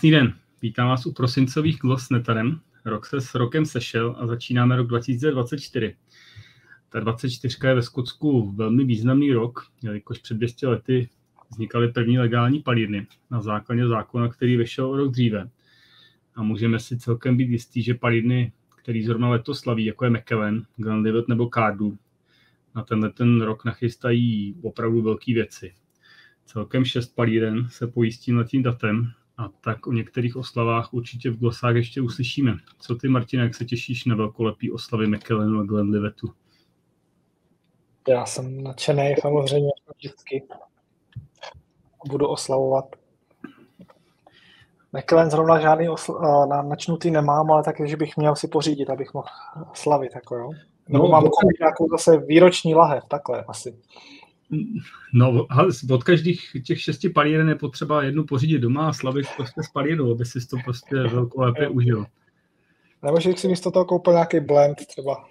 Krásný den. Vítám vás u prosincových klos s Netarem. Rok se s rokem sešel a začínáme rok 2024. Ta 24 je ve Skotsku velmi významný rok, jelikož před 200 lety vznikaly první legální palírny na základě zákona, který vešel o rok dříve. A můžeme si celkem být jistí, že palírny, který zrovna letos slaví, jako je McKellen, Glenlivet nebo Cardu, na tenhle ten rok nachystají opravdu velké věci. Celkem šest palíren se pojistí nad tím datem a tak o některých oslavách určitě v glosách ještě uslyšíme. Co ty, Martina, jak se těšíš na velkolepý oslavy McKellenu a Glenlivetu? Já jsem nadšený samozřejmě vždycky. Budu oslavovat. McKellen zrovna žádný osl- na načnutý nemám, ale tak, že bych měl si pořídit, abych mohl slavit. Jako jo. Nebo no, mám no, nějakou zase výroční lahev, takhle asi. No, od každých těch šesti palíren je potřeba jednu pořídit doma a slavit prostě s palírnou, aby si to prostě velkolepě užil. Nebo že si místo toho koupil nějaký blend třeba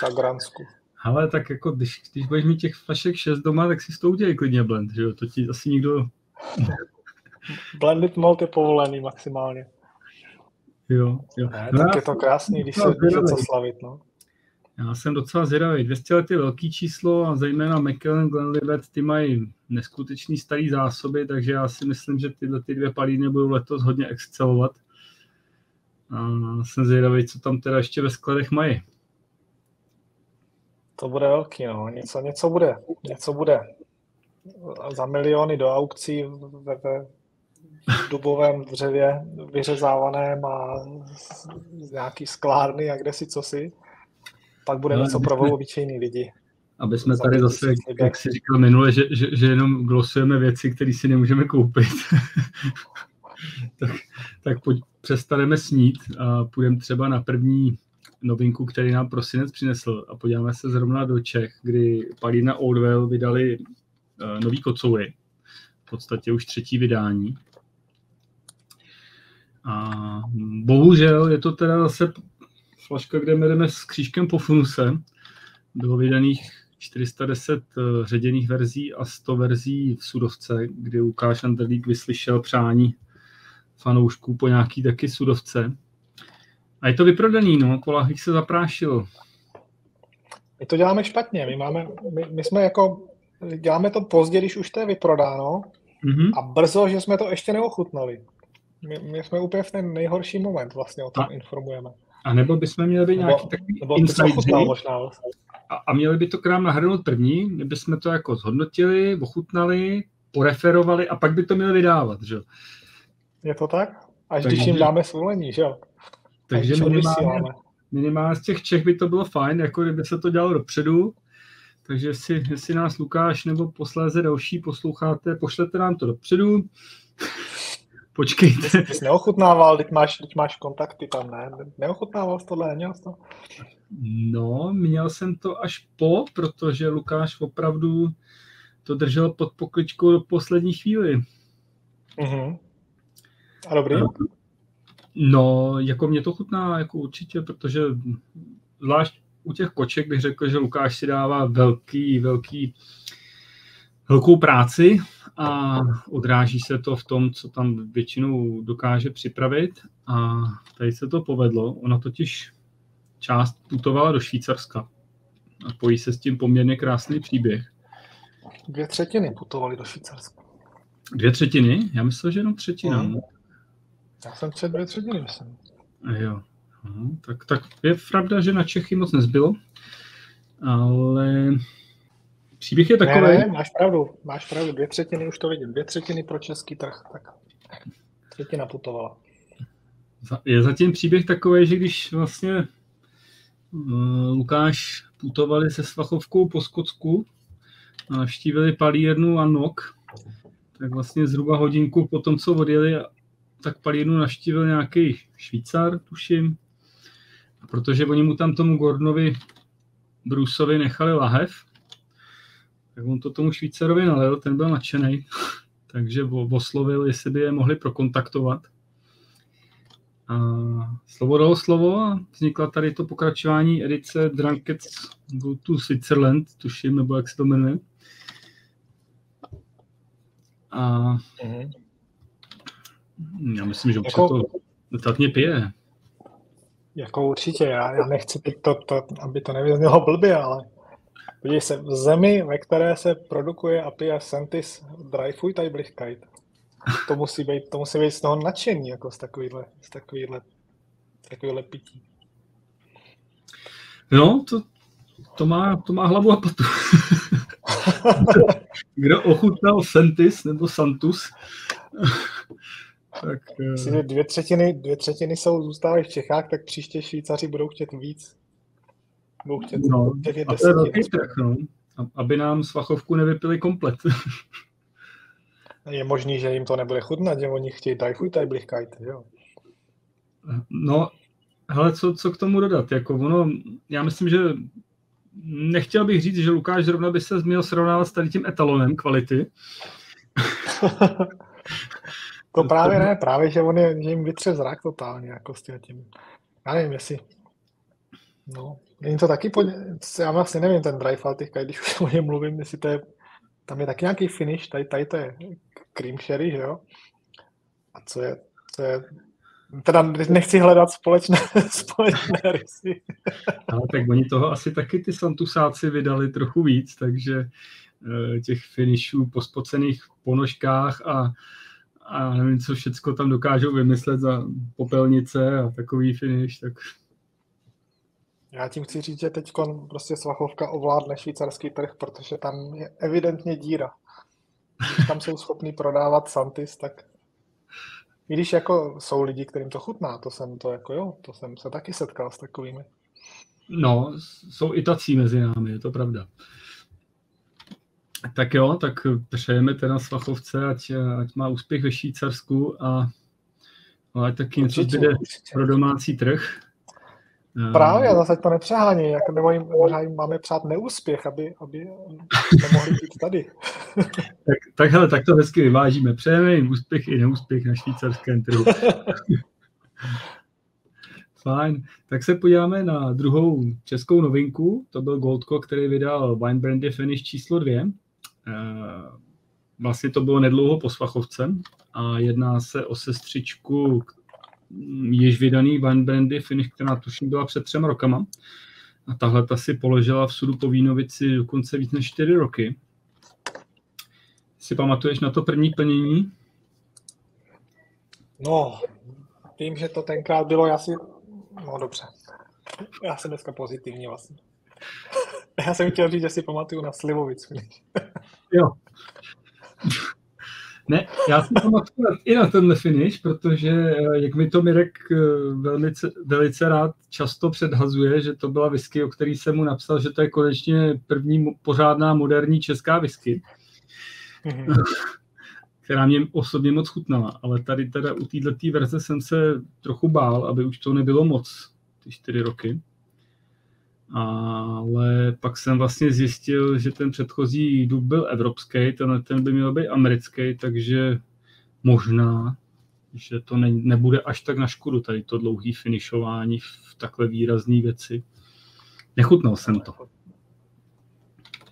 za Gransku. Ale tak jako, když, když budeš mít těch flašek šest doma, tak si s tou udělej klidně blend, že jo? To ti asi nikdo... Blended malt je povolený maximálně. Jo, jo. Ne, no tak je to krásný, když se, když se slavit, no. Já jsem docela zvědavý. 200 let je velký číslo a zejména McKellen, Glenlivet, ty mají neskutečný starý zásoby, takže já si myslím, že tyhle ty dvě palíny budou letos hodně excelovat. A jsem zvědavý, co tam teda ještě ve skladech mají. To bude velký, no. Něco, něco bude. Něco bude. Za miliony do aukcí ve, ve dubovém dřevě vyřezávaném a z nějaký sklárny a kde si co si pak bude no, něco pro obyčejný lidi. Aby jsme tady zase, jak jsi říkal minule, že, že, že jenom glosujeme věci, které si nemůžeme koupit. tak, tak pojď, přestaneme snít a půjdeme třeba na první novinku, který nám prosinec přinesl a podíváme se zrovna do Čech, kdy Palina Oldwell vydali uh, nový kocoury, v podstatě už třetí vydání. A bohužel je to teda zase flaška, kde jdeme s křížkem po funuse. Bylo vydaných 410 eh, ředěných verzí a 100 verzí v sudovce, kdy Lukáš Anderlík vyslyšel přání fanoušků po nějaký taky sudovce. A je to vyprodaný, no, po lahvích se zaprášilo. My to děláme špatně, my, máme, my, my jsme jako, děláme to pozdě, když už to je vyprodáno mm-hmm. a brzo, že jsme to ještě neochutnali. My, my jsme úplně v ten nejhorší moment vlastně o tom a, informujeme. A nebo bychom měli být nějaký takový nebo insight možná. A, a měli by to k nám nahrnout první, my bychom to jako zhodnotili, ochutnali, poreferovali a pak by to měli vydávat, že Je to tak? Až takže, když jim dáme svolení, že jo? Takže minimálně, minimálně z těch Čech by to bylo fajn, jako kdyby se to dělalo dopředu, takže jestli, jestli nás Lukáš nebo posléze další posloucháte, pošlete nám to dopředu, Počkejte. Ty jsi neochutnával, teď máš, teď máš kontakty tam, ne? Neochutnával jsi tohle, neměl jsi to? No, měl jsem to až po, protože Lukáš opravdu to držel pod pokličkou do poslední chvíli. Uh-huh. A dobrý? No, jako mě to chutná, jako určitě, protože zvlášť u těch koček bych řekl, že Lukáš si dává velký, velký, velkou práci a odráží se to v tom, co tam většinou dokáže připravit a tady se to povedlo. Ona totiž část putovala do Švýcarska a pojí se s tím poměrně krásný příběh. Dvě třetiny putovali do Švýcarska. Dvě třetiny? Já myslel, že jenom třetina. Mm. Já jsem před dvě třetiny, myslím. A jo. Aha, tak, tak je pravda, že na Čechy moc nezbylo, ale Příběh je takový. Ne, ne, máš pravdu, máš pravdu. Dvě třetiny už to vidím. Dvě třetiny pro český trh. Tak třetina putovala. Je zatím příběh takový, že když vlastně uh, Lukáš putovali se Svachovkou po Skotsku a navštívili palírnu a nok, tak vlastně zhruba hodinku po tom, co odjeli, tak palírnu navštívil nějaký Švýcar, tuším. A protože oni mu tam tomu Gordonovi Brusovi nechali lahev, tak on to tomu Švýcarovi nalil, ten byl nadšený, takže oslovil, jestli by je mohli prokontaktovat. A slovo dalo slovo a vznikla tady to pokračování edice Drunkets Go to Switzerland, tuším, nebo jak se to jmenuje. A Já myslím, že jako, to dostatně pije. Jako určitě, já, já nechci to, to, aby to nevyznělo blbě, ale podívej se, v zemi, ve které se produkuje a pije Sentis Dry Food Blichkeit, to musí být, to musí být z toho nadšení, jako z takovýhle, z takovýhle, z takovýhle pití. No, to, to, má, to má hlavu a patu. Kdo ochutnal Sentis nebo Santus, tak, Myslím, že dvě třetiny, dvě třetiny jsou zůstávají v Čechách, tak příště Švýcaři budou chtět víc. Budou chtět no, a to je velký trh, no. Aby nám svachovku nevypili komplet. je možný, že jim to nebude chutnat, že oni chtějí tajfuj tajblichkajt, jo? No, hele, co, co k tomu dodat? Jako ono, já myslím, že nechtěl bych říct, že Lukáš zrovna by se měl srovnávat s tady tím etalonem kvality. To právě ne, právě, že on je, že jim vytře zrak totálně, jako s tím. Já nevím, jestli... No, není to taky, pod... já vlastně nevím, ten dry faltika, když už o něm mluvím, jestli to je, tam je taky nějaký finish, tady, tady to je cream sherry, že jo? A co je, co je Teda nechci hledat společné, společné rysy. Ale tak oni toho asi taky ty santusáci vydali trochu víc, takže eh, těch finishů po spocených ponožkách a a nevím, co všecko tam dokážou vymyslet za popelnice a takový finish, tak... Já tím chci říct, že teď prostě Svachovka ovládne švýcarský trh, protože tam je evidentně díra. Když tam jsou schopní prodávat Santis, tak i když jako jsou lidi, kterým to chutná, to jsem to jako jo, to jsem se taky setkal s takovými. No, jsou i tací mezi námi, je to pravda. Tak jo, tak přejeme teda Svachovce, ať, ať má úspěch ve Švýcarsku a ať taky něco zbyde pro domácí trh. Právě, zase to nepřehání, jak nebo jim, možná jim máme přát neúspěch, aby, aby nemohli být tady. tak, tak hele, tak to hezky vyvážíme. Přejeme jim úspěch i neúspěch na švýcarském trhu. Fajn. Tak se podíváme na druhou českou novinku. To byl Goldco, který vydal Wine Brandy Finish číslo dvě. Eh, vlastně to bylo nedlouho po Svachovce a jedná se o sestřičku již vydaný Wine Brandy Finish, která tuším byla před třema rokama. A tahle ta si položila v sudu po Vínovici dokonce víc než čtyři roky. Si pamatuješ na to první plnění? No, vím, že to tenkrát bylo, já si... No dobře. Já jsem dneska pozitivní vlastně. Já jsem chtěl říct, že si pamatuju na Slivovic. jo. Ne, já si pamatuju i na tenhle finish, protože eh, jak mi to Mirek eh, velice, velice rád často předhazuje, že to byla whisky, o který jsem mu napsal, že to je konečně první pořádná moderní česká whisky, mm-hmm. která mě osobně moc chutnala. Ale tady teda u této verze jsem se trochu bál, aby už to nebylo moc, ty čtyři roky ale pak jsem vlastně zjistil, že ten předchozí dub byl evropský, ten, ten by měl být americký, takže možná, že to ne, nebude až tak na škodu tady to dlouhý finišování v takhle výrazné věci. Nechutnal jsem to.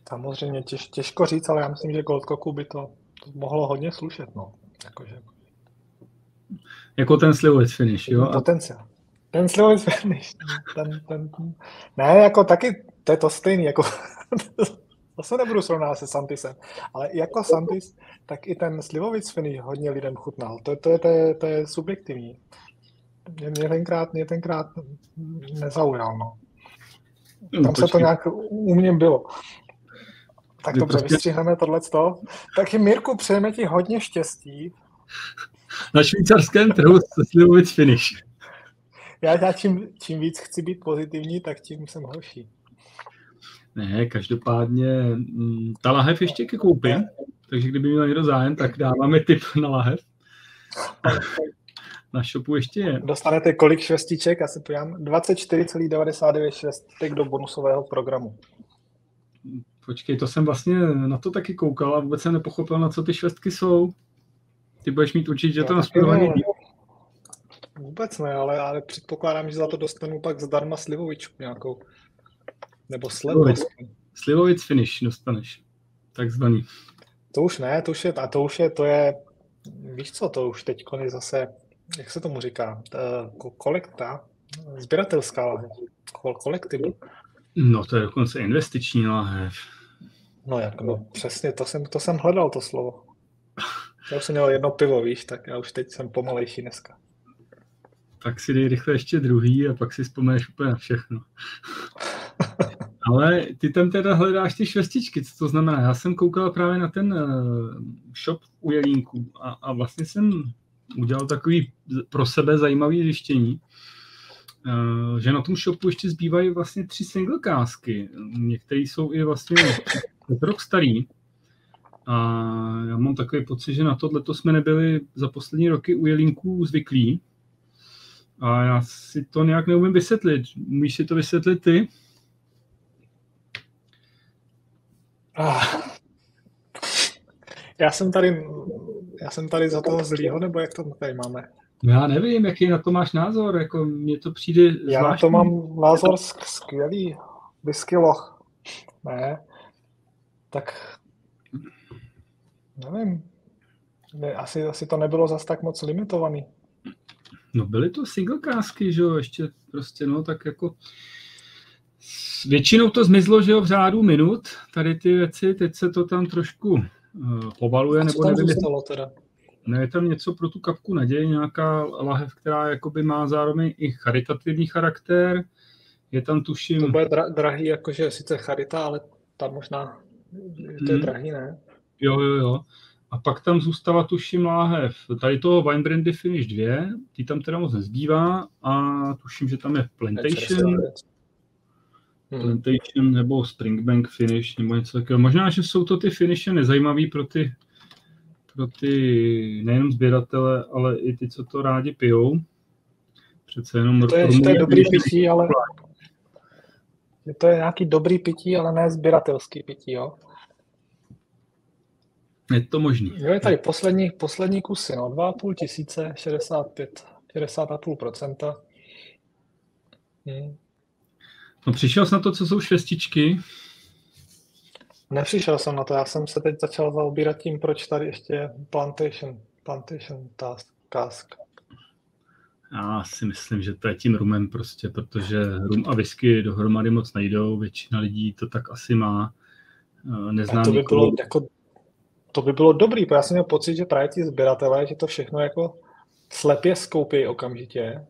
Samozřejmě těž, těžko říct, ale já myslím, že Goldcocku by to, to mohlo hodně slušet. No. Jakože... Jako ten slivovec finish, jo? Potenciál. Ten slivový finish, ten, ten, ten, ne, jako taky, to je to stejný, jako, to se nebudu srovnávat se Santisem, ale jako Santis, tak i ten slivovic finish hodně lidem chutnal. To, to, je, to, je, to je subjektivní. Mě, mě, tenkrát, mě tenkrát nezaujal, no. no Tam se to nějak u mě bylo. Tak dobře, prostě- vystřihneme tohleto. Taky Mirku, přejeme ti hodně štěstí. Na švýcarském trhu se slivovic finish já, já čím, čím víc chci být pozitivní, tak tím jsem horší. Ne, každopádně mm, ta lahev ještě ke koupi, takže kdyby měl někdo zájem, tak dáváme tip na lahev. Na shopu ještě je. Dostanete kolik švestiček? Já se podívám. 24,99 švestek do bonusového programu. Počkej, to jsem vlastně na to taky koukal a vůbec jsem nepochopil, na co ty švestky jsou. Ty budeš mít určitě to naspěvaný Vůbec ne, ale, ale předpokládám, že za to dostanu pak zdarma slivovičku nějakou. Nebo slevu. Slivovic finish dostaneš, takzvaný. To už ne, to už je, a to už je, to je, víš co, to už teď je zase, jak se tomu říká, kolekta, sběratelská lahev, kolektivu. No to je dokonce investiční lahev. No jak, no přesně, to jsem, to jsem hledal to slovo. Já už jsem měl jedno pivo, víš, tak já už teď jsem pomalejší dneska. Tak si dej rychle ještě druhý a pak si vzpomeneš úplně na všechno. Ale ty tam teda hledáš ty švestičky, co to znamená? Já jsem koukal právě na ten uh, shop u Jelínku a, a vlastně jsem udělal takový pro sebe zajímavý zjištění, uh, že na tom shopu ještě zbývají vlastně tři single kásky. Některé jsou i vlastně rok starý. A já mám takový pocit, že na tohle jsme nebyli za poslední roky u Jelínků zvyklí. A já si to nějak neumím vysvětlit. Můžeš si to vysvětlit ty? Ah. Já jsem tady, já jsem tady za toho zlýho, nebo jak to tady máme? No já nevím, jaký na to máš názor, jako mně to přijde Já na to mám názor skvělý, whisky loch. Ne, tak nevím, ne, asi, asi to nebylo zas tak moc limitovaný. No byly to single kásky, že jo, ještě prostě, no tak jako Většinou to zmizlo, že jo, v řádu minut, tady ty věci, teď se to tam trošku uh. A co nebo tam nevím, zůstalo teda? Ne, je tam něco pro tu kapku naděje, nějaká lahev, která jakoby má zároveň i charitativní charakter. Je tam tuším... To bude dra- drahý, jakože sice charita, ale tam možná to je hmm. drahý, ne? Jo, jo, jo. A pak tam zůstala tuším láhev. Tady toho Wine Brandy Finish 2, ty tam teda moc nezbývá a tuším, že tam je Plantation. Hmm. Plantation nebo Springbank finish nebo něco takového. Možná, že jsou to ty finishe nezajímavý pro ty, pro ty nejenom sběratele, ale i ty, co to rádi pijou. Přece jenom... To je, to je dobrý pití, ale... To je nějaký dobrý pití, ale ne sběratelský pití, jo? Je to možný. Jo, je tady poslední, poslední kusy, no, 2,5 tisíce, 65, 60,5 procenta. Hmm. No přišel jsi na to, co jsou švestičky? Nepřišel jsem na to, já jsem se teď začal zaobírat tím, proč tady ještě je Plantation, Plantation task, cask. Já si myslím, že to je tím rumem prostě, protože rum a whisky dohromady moc nejdou, většina lidí to tak asi má. Eh, neznám to by, bylo, jako, to by bylo dobrý, protože já jsem měl pocit, že právě ti sběratelé, že to všechno jako slepě skoupí okamžitě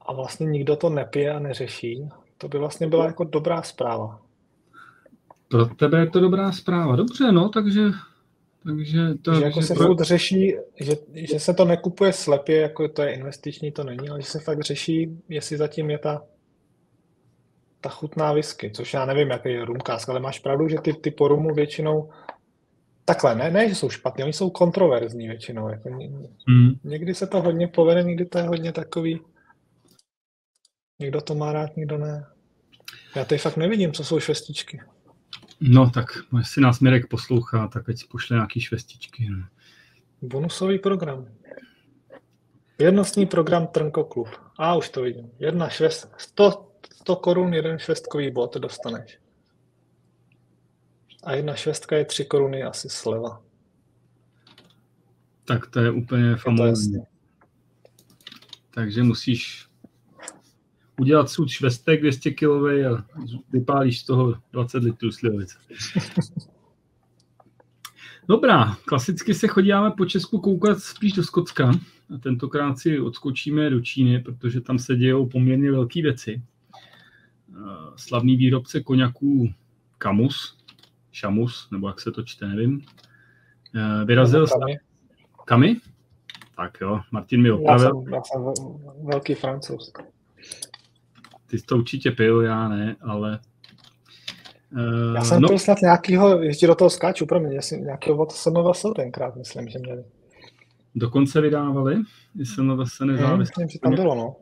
a vlastně nikdo to nepije a neřeší to by vlastně byla jako dobrá zpráva. Pro tebe je to dobrá zpráva. Dobře, no, takže... takže to, že jako že se pro... furt řeší, že, že se to nekupuje slepě, jako to je investiční, to není, ale že se fakt řeší, jestli zatím je ta ta chutná whisky, což já nevím, jaký je rumkásk, ale máš pravdu, že ty, ty po rumu většinou takhle, ne, ne, že jsou špatný, oni jsou kontroverzní většinou. Jako ně, hmm. Někdy se to hodně povede, někdy to je hodně takový, někdo to má rád, někdo ne. Já tady fakt nevidím, co jsou švestičky. No tak, jestli nás Mirek poslouchá, tak ať pošle nějaký švestičky. No. Bonusový program. Jednostní program Trnko Klub. A už to vidím. Jedna švest, 100, 100 korun, jeden švestkový bod dostaneš. A jedna švestka je 3 koruny asi sleva. Tak to je úplně famózní. Takže musíš udělat sud švestek 200 kg a vypálíš z toho 20 litrů slivovice. Dobrá, klasicky se chodíme po Česku koukat spíš do Skotska. A tentokrát si odskočíme do Číny, protože tam se dějou poměrně velké věci. Slavný výrobce koněků Kamus, Šamus, nebo jak se to čte, nevím, vyrazil... Kamy. Kamy? Tak jo, Martin mi opravil. Já jsem, já jsem velký francouz. Ty jsi to určitě pil, já ne, ale... Uh, já jsem no, pil snad nějakýho, ještě do toho skáču, pro mě, jestli nějakého od SMVS tenkrát, myslím, že měli. Dokonce vydávali, SMVS nezávislé. Myslím, že tam bylo, no.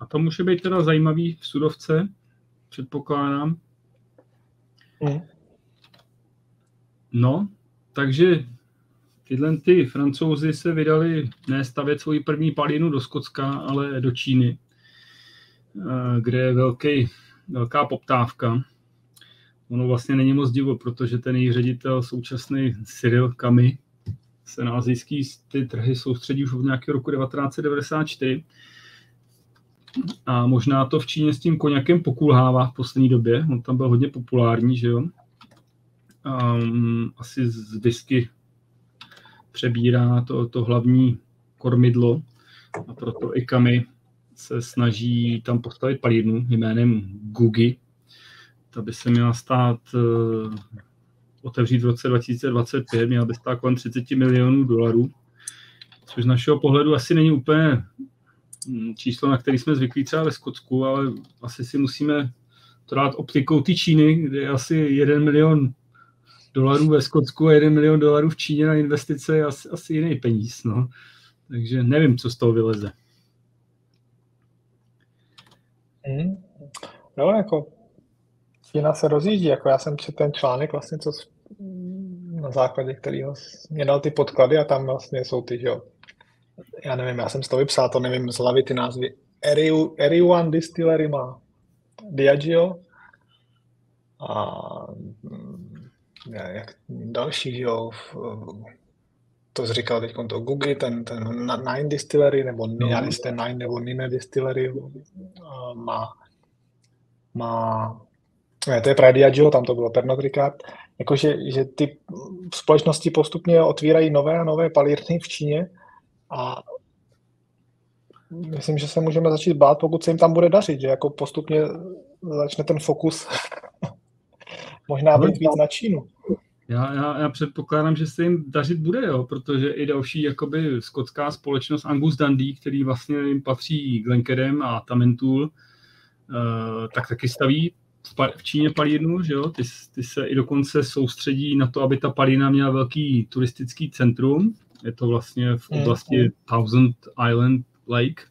A to může být teda zajímavý v sudovce, předpokládám. Mm. No, takže tyhle ty francouzi se vydali ne stavět svoji první palinu do Skotska, ale do Číny. Eh, kde je velký, velká poptávka. Ono vlastně není moc divo, protože ten její ředitel, současný Cyril Kamy, se na azijský ty trhy soustředí už od nějakého roku 1994. A možná to v Číně s tím koněkem pokulhává v poslední době. On tam byl hodně populární, že jo. Um, asi z whisky přebírá to, to hlavní kormidlo a proto i Kami se snaží tam postavit palírnu jménem Gugi. Ta by se měla stát uh, otevřít v roce 2025, měla by stát kolem 30 milionů dolarů, což z našeho pohledu asi není úplně hm, číslo, na který jsme zvyklí třeba ve Skotsku, ale asi si musíme to dát optikou ty Číny, kde je asi 1 milion dolarů ve Skotsku a 1 milion dolarů v Číně na investice je asi, asi jiný peníz. No. Takže nevím, co z toho vyleze. Mm. Jo, jako Čína se rozjíždí, jako já jsem četl ten článek vlastně, co na základě kterého mě dal ty podklady a tam vlastně jsou ty, jo. Já nevím, já jsem z toho vypsal, to nevím z hlavy ty názvy. Eriuan Distillery má Diageo a mm, jak další, jo, to jsi říkal teď to Google, ten, ten Nine Distillery, nebo no. ten Nine nebo Nine Distillery má, má ne, to je právě Diageo, tam to bylo Pernod Ricard, jakože že ty společnosti postupně otvírají nové a nové palírny v Číně a myslím, že se můžeme začít bát, pokud se jim tam bude dařit, že jako postupně začne ten fokus možná být víc na Čínu. Já, já, já předpokládám, že se jim dařit bude, jo, protože i další jakoby skotská společnost Angus Dundee, který vlastně jim patří Glencairn a Tamentul, uh, tak taky staví v Číně palírnu, že jo? Ty, ty se i dokonce soustředí na to, aby ta palína měla velký turistický centrum. Je to vlastně v mm, oblasti. Thousand Island Lake,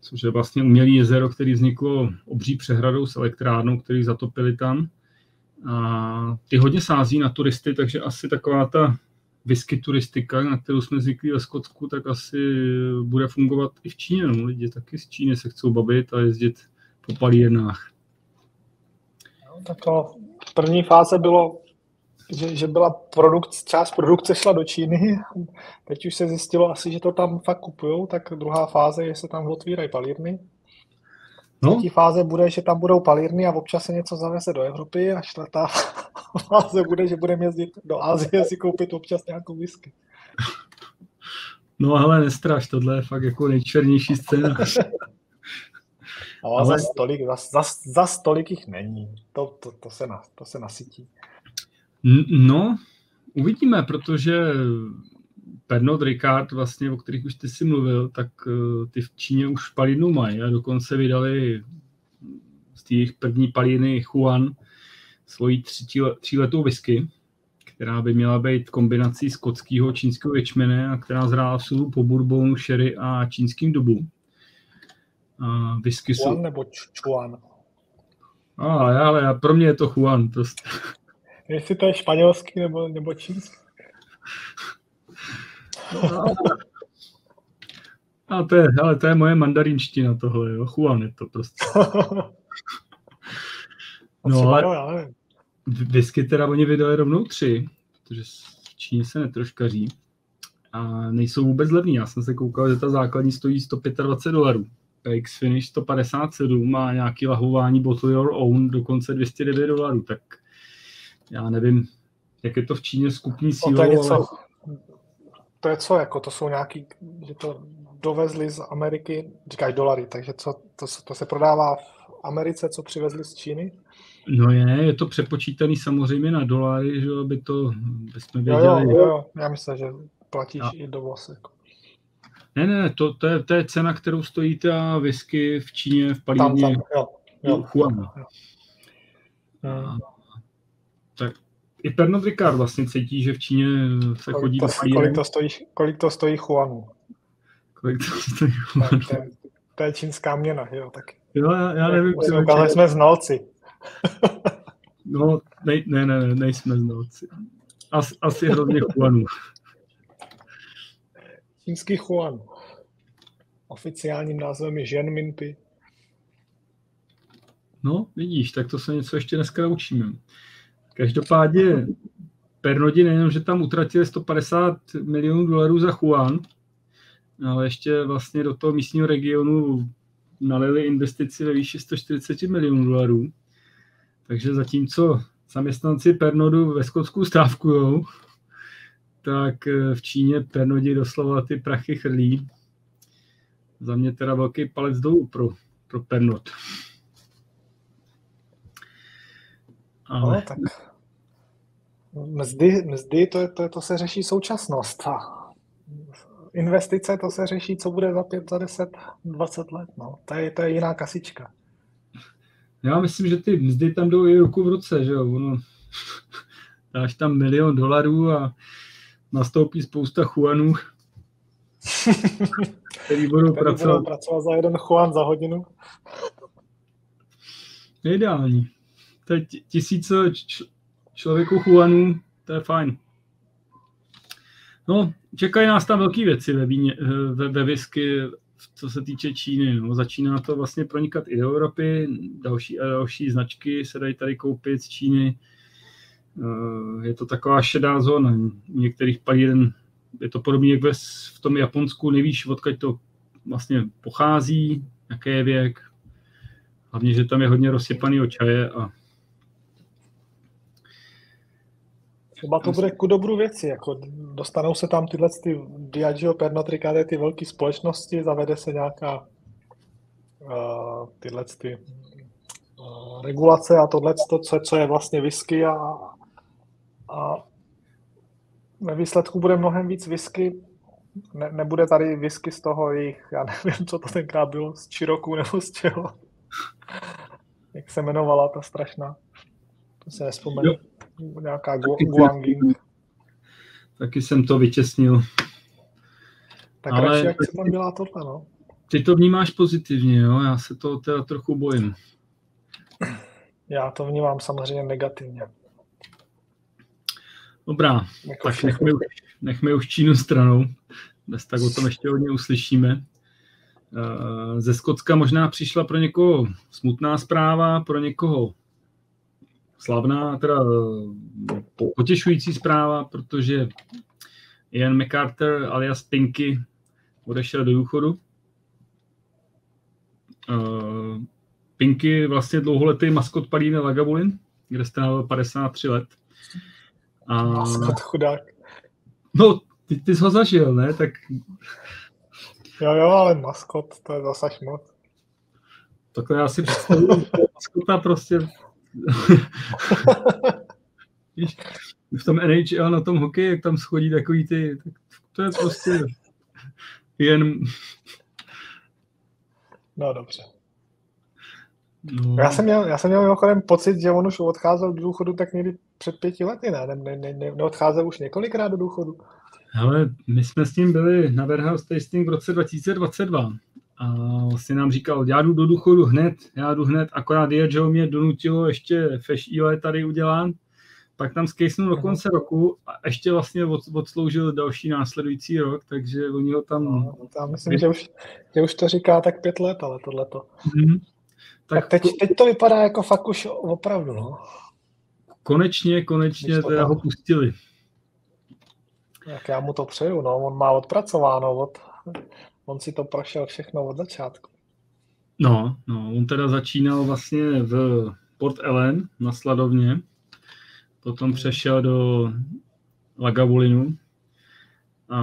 což je vlastně umělý jezero, který vzniklo obří přehradou s elektrárnou, který zatopili tam. A ty hodně sází na turisty, takže asi taková ta whisky turistika, na kterou jsme zvyklí ve Skotsku, tak asi bude fungovat i v Číně. No. Lidi taky z Číny se chcou bavit a jezdit po palírnách. No, tak to v první fáze bylo, že, že byla produkt, část produkce šla do Číny, teď už se zjistilo asi, že to tam fakt kupujou, tak druhá fáze je, se tam otvírají palírny. No. Třetí fáze bude, že tam budou palírny a občas se něco zaveze do Evropy a čtvrtá fáze bude, že budeme jezdit do Ázie si koupit občas nějakou whisky. No ale nestraš, tohle je fakt jako nejčernější scénář. No, ale... za, stolik, za, za, za stolik jich není. To, to, to, se, na, to se nasytí. No, uvidíme, protože Pernod Ricard, vlastně, o kterých už ty si mluvil, tak uh, ty v Číně už palinu mají a dokonce vydali z jejich první paliny Juan svoji tříletou whisky, která by měla být kombinací skotského čínského ječmene a která zrála v sůlu po bourbonu, sherry a čínským dubu. A whisky Juan jsou... nebo Chuan? A, ale pro mě je to Juan prostě. Jestli to je španělský nebo, nebo čínský. A to je, ale to je moje mandarinština tohle, jo. Juan je to prostě. No ale whisky teda oni vydali rovnou tři, protože v Číně se netroškaří a nejsou vůbec levný. Já jsem se koukal, že ta základní stojí 125 dolarů. PX Finish 157 má nějaký lahování Bottle Your Own dokonce 209 dolarů, tak já nevím, jak je to v Číně s kupní sílou, no to, je něco, ale... to je co, jako to jsou nějaký, že to dovezli z Ameriky, říkáš dolary, takže co, to, to se prodává v Americe, co přivezli z Číny? No je, je to přepočítaný samozřejmě na dolary, že aby to, bychom věděli. Jo, jo, jo, já myslím, že platíš a... i dovoz. Jako. Ne, ne, to, to, je, to je cena, kterou stojí ta whisky v Číně, v palírně. Tam, tam, jo, jo, Juan. Jo. A, tak i Pernod Ricard vlastně cítí, že v Číně se kolik chodí to, do kolik to stojí, kolik to stojí Juanu? Kolik to stojí Juanu? To, to je čínská měna, jo, tak. Jo, já, já nevím. Jsme ukázali, jsme znalci. no, ne, ne, ne, nejsme znalci. As, asi hrozně Juanů. Čínský Juan. Oficiálním názvem je Zhen Minpi. No, vidíš, tak to se něco ještě dneska naučíme. Každopádně Pernodi nejenom, že tam utratili 150 milionů dolarů za Juan, ale ještě vlastně do toho místního regionu nalili investici ve výši 140 milionů dolarů. Takže zatímco zaměstnanci Pernodu ve Skotsku stávkujou, tak eh, v Číně Pernodi doslova ty prachy chrlí. Za mě teda velký palec dolů pro, pro Pernod. Ale... No, tak mzdy, mzdy to, to, to se řeší současnost. A investice to se řeší, co bude za 5, za 10, 20 let. No. To, je, to je jiná kasička. Já myslím, že ty mzdy tam jdou i ruku v ruce, že jo. Ono, dáš tam milion dolarů a nastoupí spousta chuanů, který budou který pracovat. Budou pracovat za jeden chuan za hodinu. Ideální. Teď tisíce č- člověku chuanů, to je fajn. No, čekají nás tam velké věci ve, víně, ve, ve whisky, co se týče Číny. No, začíná to vlastně pronikat i do Evropy, další a další značky se dají tady koupit z Číny. Eh, je to taková šedá zóna. Některých palíren je to podobně jak v tom Japonsku, nevíš, odkud to vlastně pochází, jaký je věk. Hlavně, že tam je hodně rozsypaný čaje a Třeba to bude ku dobru věci, jako dostanou se tam tyhle ty Diageo, Pernod Ricard, ty velké společnosti, zavede se nějaká uh, tyhle ty uh, regulace a tohle, to, co, co je vlastně whisky a, a ve výsledku bude mnohem víc whisky. Ne, nebude tady whisky z toho jejich, já nevím, co to tenkrát bylo, z Čiroku nebo z čeho. Jak se jmenovala ta strašná. To se nespomenu. Nějaká Guanging. Taky jsem to vytěsnil. Tak Ale radši, jak se tam dělá tohle, no. Ty to vnímáš pozitivně, jo? Já se to teda trochu bojím. Já to vnímám samozřejmě negativně. Dobrá, jako tak nechme už, nechme už Čínu stranou. Bez tak o tom ještě hodně uslyšíme. Eh, ze Skotska možná přišla pro někoho smutná zpráva, pro někoho slavná, teda eh, potěšující zpráva, protože Ian MacArthur alias Pinky odešel do důchodu. Uh, Pinky vlastně dlouholetý maskot Palíny Lagavulin, kde strávil 53 let. A... Maskot chudák. No, ty, ty jsi ho zažil, ne? Tak... Jo, jo, ale maskot, to je zase moc. Takhle já si představuji, maskota prostě v tom NHL na tom hokeji, jak tam schodí takový ty, tak to je prostě jen... No dobře. No. Já jsem měl, já jsem měl mimochodem pocit, že on už odcházel do důchodu tak někdy před pěti lety, ne? Ne, ne, ne neodcházel už několikrát do důchodu. Ale my jsme s ním byli na Warehouse Tasting v roce 2022 a vlastně nám říkal, já jdu do důchodu hned, já jdu hned, akorát Diageo mě donutilo ještě Fesh EOE tady udělám, pak tam skejsnul do konce roku a ještě vlastně od, odsloužil další následující rok, takže oni ho tam... No, tam myslím, že už, že už to říká tak pět let, ale tohleto. Mm-hmm. Tak, tak teď, teď to vypadá jako fakt už opravdu, no. Konečně, konečně teda ho pustili. Jak já mu to přeju, no, on má odpracováno od on si to prošel všechno od začátku. No, no, on teda začínal vlastně v Port Ellen na Sladovně, potom hmm. přešel do Lagavulinu a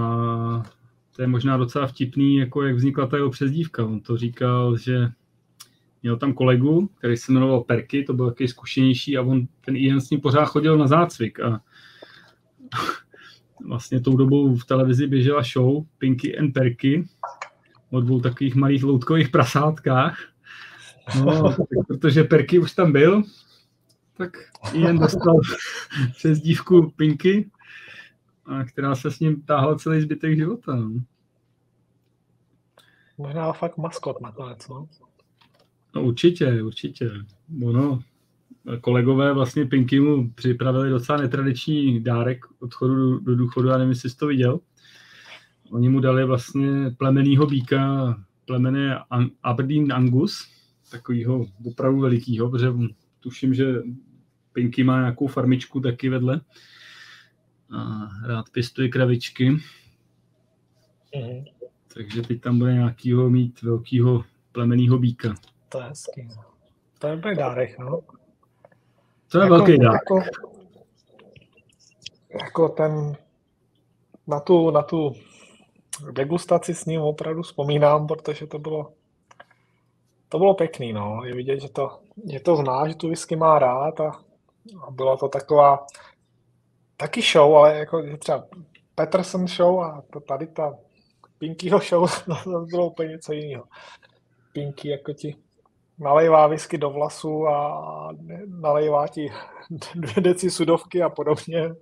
to je možná docela vtipný, jako jak vznikla ta jeho přezdívka. On to říkal, že měl tam kolegu, který se jmenoval Perky, to byl takový zkušenější a on, ten Ian s ním pořád chodil na zácvik a vlastně tou dobou v televizi běžela show Pinky and Perky o dvou takových malých loutkových prasátkách. No, tak, protože Perky už tam byl, tak jen dostal přes dívku Pinky, a která se s ním táhla celý zbytek života. No. Možná fakt maskot nakonec, no? No určitě, určitě. Ono, kolegové vlastně Pinky mu připravili docela netradiční dárek odchodu do, do důchodu, já nevím, jestli jsi to viděl. Oni mu dali vlastně plemenýho býka, plemene Aberdeen Angus, takovýho opravdu velikýho, protože tuším, že Pinky má nějakou farmičku taky vedle. a rád pěstuje kravičky. Mhm. Takže teď tam bude nějakýho mít velkýho plemenýho býka. To je hezký. no. To je dobrý dárek, no. To je velký dár. Jako, jako ten, na tu, na tu degustaci s ním opravdu vzpomínám, protože to bylo, to bylo pěkný, no. Je vidět, že to, že to zná, že tu whisky má rád a, a byla to taková taky show, ale jako třeba Peterson show a to tady ta Pinkyho show, to bylo úplně něco jiného. Pinky jako ti nalejvá whisky do vlasu a nalejvá ti dvě deci sudovky a podobně.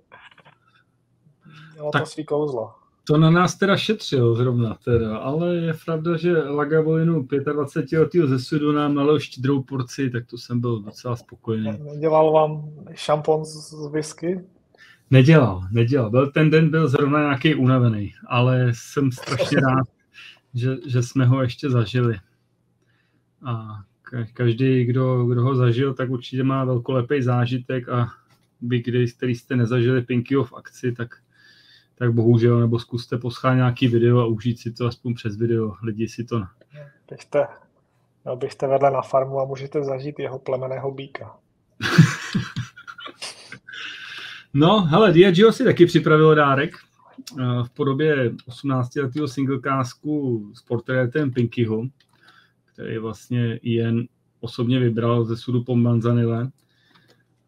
Mělo to Tak. svý kouzlo. To na nás teda šetřil zrovna teda, ale je pravda, že Lagavolinu 25 letého ze sudu nám nalil štědrou porci, tak to jsem byl docela spokojený. Dělal vám šampon z whisky? Nedělal, nedělal. Byl ten den byl zrovna nějaký unavený, ale jsem strašně rád, že, že jsme ho ještě zažili. A každý, kdo, kdo ho zažil, tak určitě má velkolepý zážitek a vy, kdy, který jste nezažili Pinkyho v akci, tak, tak bohužel, nebo zkuste poschát nějaký video a užít si to aspoň přes video. Lidi si to... Běžte, no, běžte vedle na farmu a můžete zažít jeho plemeného býka. No, hele, Diageo si taky připravil dárek eh, v podobě 18-letého singlecásku s portrétem Pinkyho, který vlastně Ian osobně vybral ze sudu po Manzanile.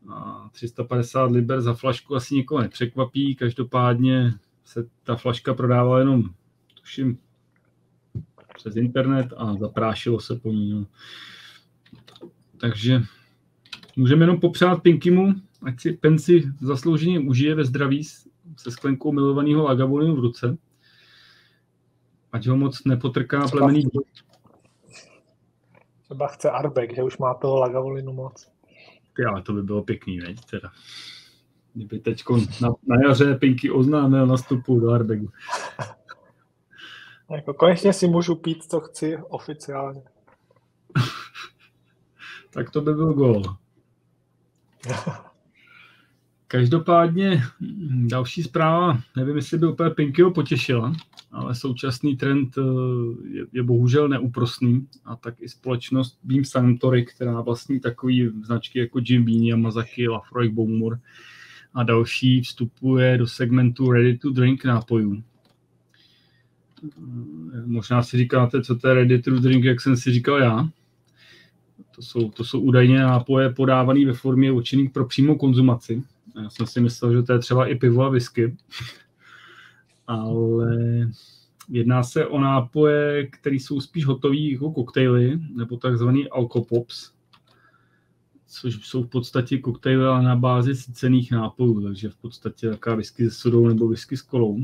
A 350 liber za flašku asi nikoho nepřekvapí, každopádně se ta flaška prodávala jenom, tuším, přes internet a zaprášilo se po ní. No. Takže můžeme jenom popřát Pinkymu, ať si penci zaslouženě užije ve zdraví se sklenkou milovaného Lagavulinu v ruce. Ať ho moc nepotrká plemený. Třeba chce Arbek, že už má toho Lagavolinu moc. Ty, ale to by bylo pěkný, veď, teda. Kdyby teď na, na jaře Pinky oznámil nastupu do Arbegu. Jako konečně si můžu pít, co chci oficiálně. Tak to by byl gól. Každopádně další zpráva, nevím, jestli by úplně Pinkyho potěšila, ale současný trend eh, je, je bohužel neúprosný a tak i společnost Beam Suntory, která vlastní takový značky jako Jim Beam, Yamazaki, Lafroy, Bowmore a další, vstupuje do segmentu ready to drink nápojů. Eh, Možná si říkáte, co to je ready to drink, jak jsem si říkal já. To jsou, to jsou údajně nápoje podávané ve formě určených pro přímou konzumaci. Já jsem si myslel, že to je třeba i pivo a whisky. Ale jedná se o nápoje, které jsou spíš hotové jako koktejly, nebo takzvaný alkopops, což jsou v podstatě koktejly ale na bázi sycených nápojů, takže v podstatě taková whisky se sodou nebo whisky s kolou,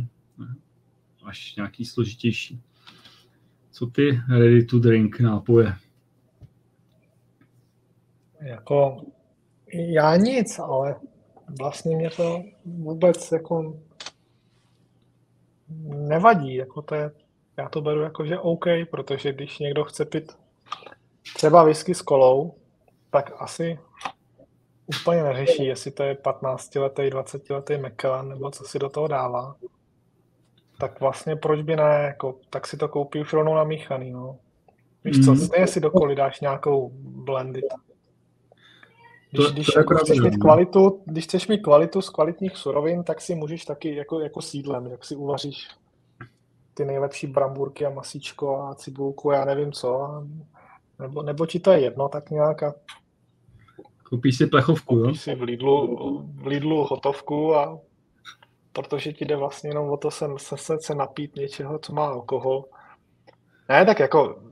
až nějaký složitější. Co ty ready to drink nápoje? Jako, já nic, ale vlastně mě to vůbec jako nevadí, jako to je, já to beru jako, že OK, protože když někdo chce pít třeba whisky s kolou, tak asi úplně neřeší, jestli to je 15-letý, 20-letý Macallan, nebo co si do toho dává. Tak vlastně proč by ne, jako, tak si to koupí už rovnou namíchaný, no. Víš co, Mhm. stejně si do koly dáš nějakou blended. Když, To- když, to jako pravda, chceš mít kvalitu, když chceš mít kvalitu z kvalitních surovin, tak si můžeš taky jako, jako sídlem, jak si uvaříš ty nejlepší brambůrky a masíčko a cibulku, já nevím co. A, nebo, nebo ti to je jedno, tak nějak a Koupíš si plechovku, jo? koupíš si v Lidlu, v Lidlu hotovku a protože ti jde vlastně jenom o to se, se, se, se napít něčeho, co má alkohol. Ne, tak jako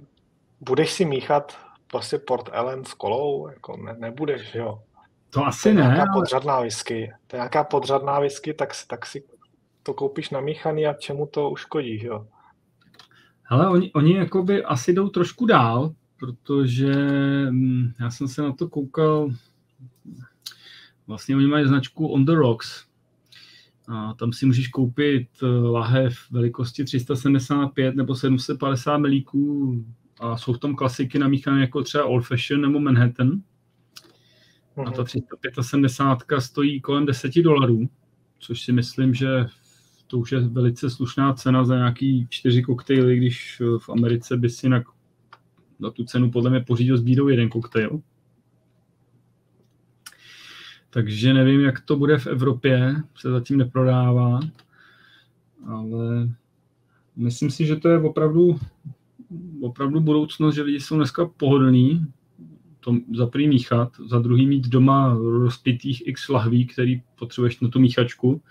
budeš si míchat prostě Port Ellen s kolou, jako ne, nebudeš, jo. To To asi je ne, nějaká ale podřadná whisky. To je nějaká podřadná whisky, tak, si- tak si to koupíš namíchaný a čemu to uškodí, že jo. hele, oni, oni jakoby asi jdou trošku dál, protože hm, já jsem se na to koukal, vlastně oni mají značku On the Rocks, a tam si můžeš koupit eh, lahev velikosti 375 nebo 750 milíků a jsou v tom klasiky namíchané jako třeba Old Fashion nebo Manhattan. A ta Mhm. 375 stojí kolem 10 dolarů. což si myslím, že to už je velice slušná cena za nějaký čtyři koktejly, když v Americe by si na, za tu cenu podle mě pořídil s bídou jeden koktejl. Takže nevím, jak to bude v Evropě, se zatím neprodává, ale myslím si, že to je opravdu, opravdu budoucnost, že lidi jsou dneska pohodlní, to za prvý míchat, za druhý mít doma rozpitých x lahví, který potřebuješ na tu míchačku,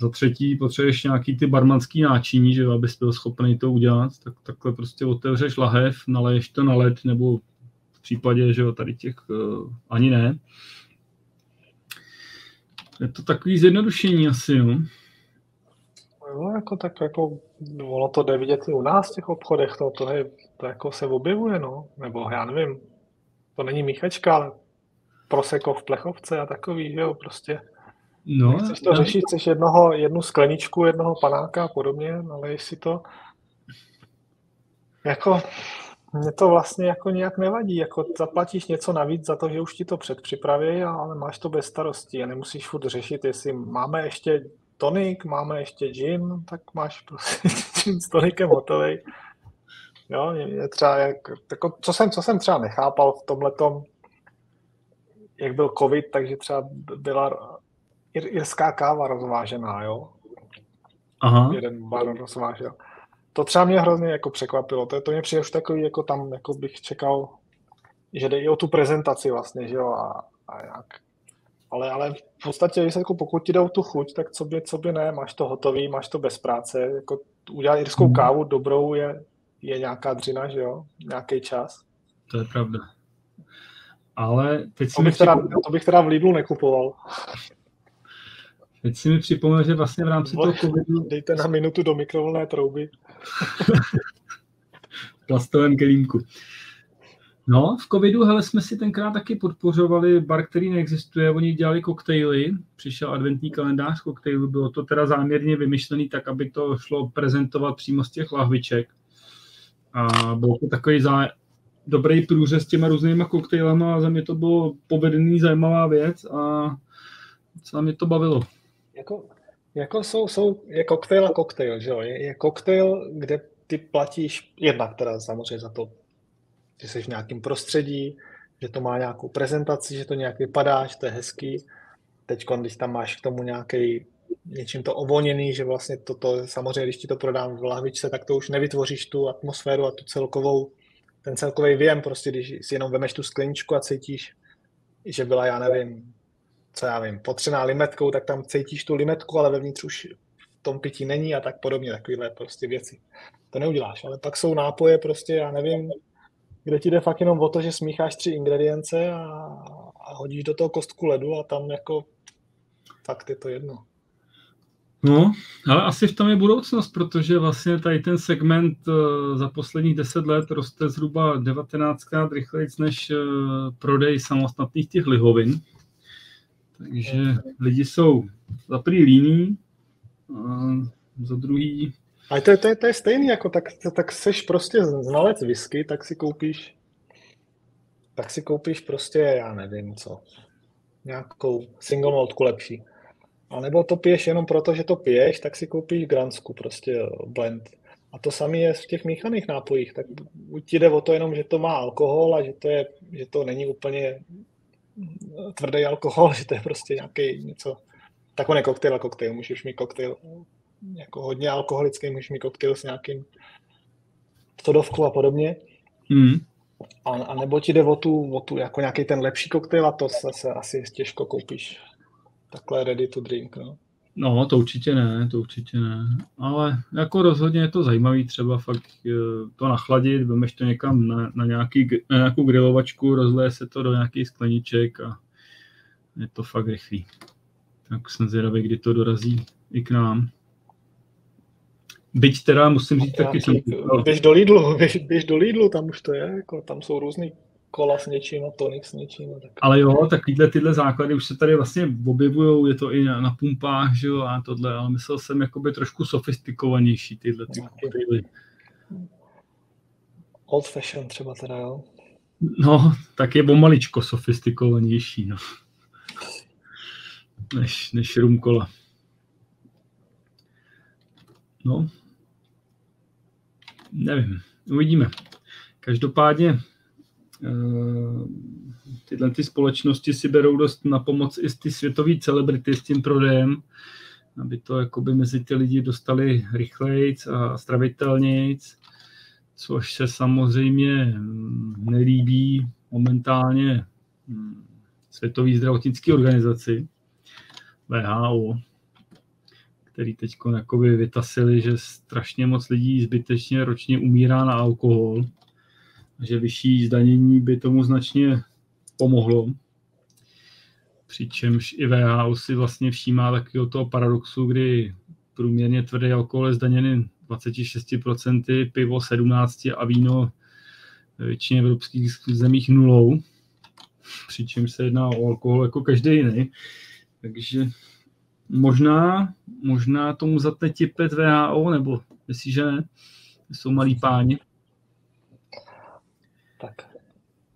za třetí potřebuješ nějaký ty barmanský náčiní, že abys byl schopný to udělat, tak takhle prostě otevřeš lahev, naleješ to na led, nebo v případě, že jo, tady těch uh, ani ne. Je to takový zjednodušení asi, no. No, jako tak jako, ono to jde vidět i u nás v těch obchodech, to, to, je, to jako se objevuje, no. Nebo já nevím, to není míchačka, ale proseko v plechovce a takový, že jo, prostě. No, chceš to řešit, chceš jednoho, jednu skleničku, jednoho panáka a podobně, ale si to. Jako, mě to vlastně jako nějak nevadí, jako zaplatíš něco navíc za to, že už ti to předpřipraví, ale máš to bez starostí a nemusíš furt řešit, jestli máme ještě tonik, máme ještě gin, tak máš prostě gin s tonikem hotový. Jo, je třeba, jak, jako, co, jsem, co jsem třeba nechápal v tomhletom, jak byl covid, takže třeba byla irská káva rozvážená, jo. Aha. Jeden bar rozvážel. To třeba mě hrozně jako překvapilo. To, to mě přijde už takový, jako tam jako bych čekal, že jde i o tu prezentaci vlastně, že jo, a, a jak. Ale, ale v podstatě, když jako pokud ti jde o tu chuť, tak co by, co by ne, máš to hotový, máš to bez práce, jako udělat irskou hmm. kávu dobrou je, je nějaká dřina, že jo, nějaký čas. To je pravda. Ale teď to bych, teda, to bych teda v Lidlu nekupoval. Teď si mi připomněl, že vlastně v rámci toho covidu... Dejte na minutu do mikrovlné trouby. plastovém kelímku. No, v covidu, hele, jsme si tenkrát taky podpořovali bar, který neexistuje, oni dělali koktejly, přišel adventní kalendář koktejlu, bylo to teda záměrně vymyšlený tak, aby to šlo prezentovat přímo z těch lahviček. A byl to takový zá... dobrý průřez s těma různýma koktejlama a za mě to bylo povedený zajímavá věc a docela mě to bavilo. Jako, jako jsou, jsou, je koktejl a koktejl, že jo? Je, je koktejl, kde ty platíš jednak teda samozřejmě za to, že jsi v nějakém prostředí, že to má nějakou prezentaci, že to nějak vypadá, že to je hezký. Teď, když tam máš k tomu nějaký něčím to ovolněný, že vlastně toto, samozřejmě, když ti to prodám v lahvičce, tak to už nevytvoříš tu atmosféru a tu celkovou, ten celkový věm, prostě když si jenom vemeš tu skleničku a cítíš, že byla, já nevím, co já vím, potřená limetkou, tak tam cítíš tu limetku, ale vevnitř už v tom pití není a tak podobně, takovéhle prostě věci. To neuděláš, ale pak jsou nápoje prostě, já nevím, kde ti jde fakt jenom o to, že smícháš tři ingredience a, a hodíš do toho kostku ledu a tam jako fakt je to jedno. No, ale asi v tom je budoucnost, protože vlastně tady ten segment uh, za posledních deset let roste zhruba 19krát rychleji než uh, prodej samostatných těch lihovin. Takže lidi jsou za prvý líní, a za druhý... Ale to, to, to je stejný, jako tak, tak seš prostě znalec whisky, tak si koupíš tak si koupíš prostě, já nevím co, nějakou single maltku lepší. A nebo to piješ jenom proto, že to piješ, tak si koupíš Gransku, prostě blend. A to samé je v těch míchaných nápojích. Tak buď ti jde o to jenom, že to má alkohol a že to, je, že to není úplně tvrdý alkohol, že to je prostě nějaký něco, takový koktejl a koktejl. Můžeš mít koktejl jako hodně alkoholický, můžeš mít koktejl s nějakým sodovkou a podobně. Mm. A, a nebo ti jde o tu, o tu jako nějaký ten lepší koktejl a to se asi těžko koupíš takhle ready to drink. No. No, to určitě ne, to určitě ne. Ale jako rozhodně je to zajímavý třeba fakt eh, to nachladit, vemeš to někam na, na, nějaký, na nějakou grilovačku, rozleje se to do nějakých skleniček a je to fakt rychlý. Tak jsem zvědavý, kdy to dorazí i k nám. Byť teda musím říct taky... Jsem... Běž do Lidlu, běž, běž do Lidlu, tam už to je, jako, tam jsou různý kola s něčím a tonik s něčím. Tak... Ale jo, takovýhle tyhle základy už se tady vlastně objevují, je to i na, na pumpách, že jo, a tohle, ale myslel jsem jakoby trošku sofistikovanější tyhle ty koktejly. Old fashion třeba teda, jo? No, tak je pomaličko sofistikovanější, no. Než, než rum kola. No, nevím, uvidíme. Každopádně eh, tyhle ty společnosti si berou dost na pomoc i ty světové celebrity s tím prodejem, aby to jakoby mezi ty lidi dostali rychlejc a stravitelnějc, což se samozřejmě nelíbí momentálně hm, Světové zdravotnické organizaci, VHO, který teď vytasili, že strašně moc lidí zbytečně ročně umírá na alkohol, že vyšší zdanění by tomu značně pomohlo. Přičemž i VHO si vlastně všímá takového toho paradoxu, kdy průměrně tvrdý alkohol je zdaněný 26%, pivo 17% a víno ve většině evropských zemích nulou. Přičemž se jedná o alkohol jako každý jiný. Takže možná, možná tomu zatne tipet VHO, nebo myslíš, že ne? Jsou malí páni. Tak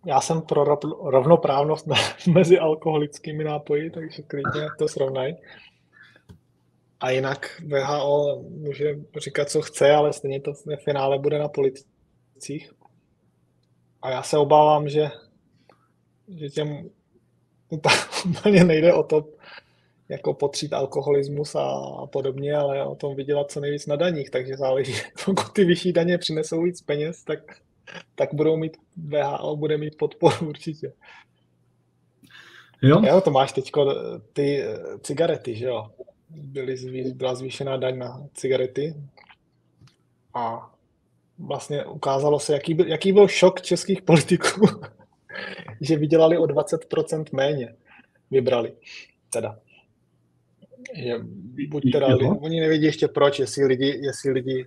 já jsem pro rovnoprávnost mezi alkoholickými nápoji, takže klidně to srovnaj. A jinak VHO může říkat, co chce, ale stejně to ve finále bude na politicích. A já se obávám, že, že těm úplně nejde o to jako potřít alkoholismus a, podobně, ale o tom vydělat co nejvíc na daních, takže záleží, pokud ty vyšší daně přinesou víc peněz, tak tak budou mít, VHO bude mít podporu určitě. Jo? jo to máš teď ty eh, cigarety, že jo? Byly, byla zvýšená daň na cigarety a vlastně ukázalo se, jaký byl, jaký byl šok českých politiků, že vydělali o 20% méně. Vybrali. Teda. Že buď teda, oni nevědí ještě proč, jestli lidi, jestli lidi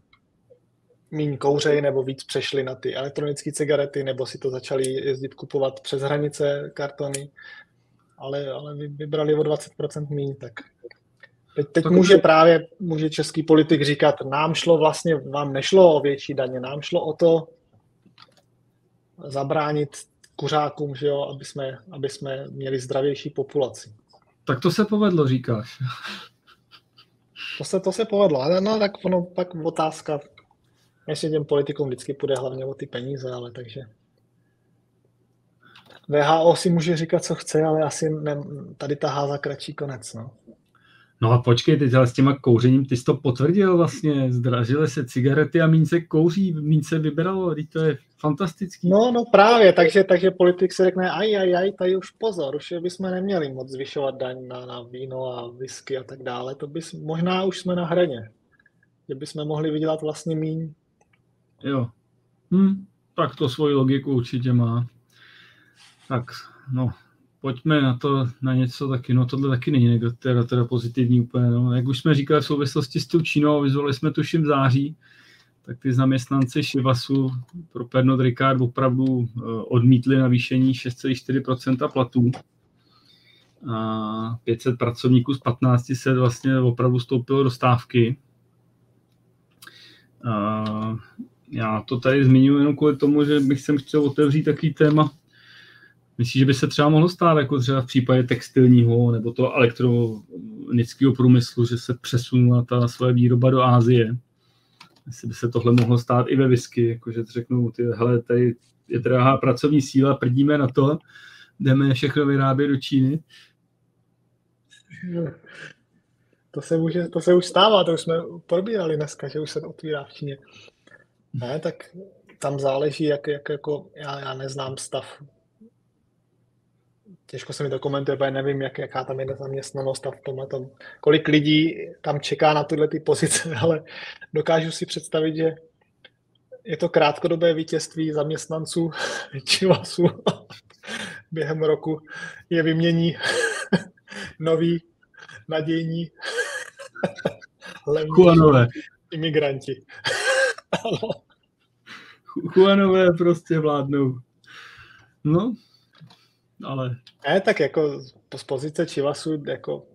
míň kouřej nebo víc přešli na ty elektronické cigarety, nebo si to začali jezdit kupovat přes hranice kartony, ale, ale vybrali o 20% míň, tak teď, teď může právě může český politik říkat, nám šlo vlastně, vám nešlo o větší daně, nám šlo o to zabránit kuřákům, že jo, aby, jsme, aby jsme měli zdravější populaci. Tak to se povedlo, říkáš. To se, to se povedlo, ale no tak ono pak otázka, Myslím, těm politikům vždycky půjde hlavně o ty peníze, ale takže VHO si může říkat, co chce, ale asi ne, tady tahá za kratší konec. No. No a počkej, teď s těma kouřením, ty jsi to potvrdil vlastně, zdražily se cigarety a míň se kouří, míň se vybralo, teď to je fantastický. No, no právě, takže, takže politik se řekne, aj, aj, aj, tady už pozor, už bychom neměli moc zvyšovat daň na, na víno a whisky a tak dále, to bys, možná už jsme na hraně, že bychom mohli vydělat vlastně míň Jo. Hm, tak to svoji logiku určitě má. Tak, no, pojďme na to, na něco taky, no tohle taky není teda, teda pozitivní úplně, no. Jak už jsme říkali v souvislosti s tou Čínou, vyzvali jsme tuším v září, tak ty zaměstnanci Šivasu pro Pernod Ricard opravdu uh, odmítli navýšení 6,4% platů. A 500 pracovníků z 15 se vlastně opravdu stoupilo do stávky. Uh, já to tady zmiňuji jenom kvůli tomu, že bych sem chtěl otevřít takový téma. Myslím, že by se třeba mohlo stát, jako třeba v případě textilního nebo toho elektronického průmyslu, že se přesunula ta svoje výroba do Ázie. Jestli by se tohle mohlo stát i ve whisky, jakože řeknou, ty, hele, tady je drahá pracovní síla, prdíme na to, jdeme všechno vyrábět do Číny. To se, může, to se už stává, to už jsme probírali dneska, že už se to otvírá v Číně. Ne, tak tam záleží, jak, jak jako, já, já neznám stav. Těžko se mi to komentuje, protože nevím, jak, jaká tam je nezaměstnanost a v tomhle tom, kolik lidí tam čeká na tyhle ty pozice, ale dokážu si představit, že je to krátkodobé vítězství zaměstnanců Čivasu během roku je vymění noví nadějní imigranti. Juanové prostě vládnou. No, ale... Ne, tak jako z pozice Chivasu jako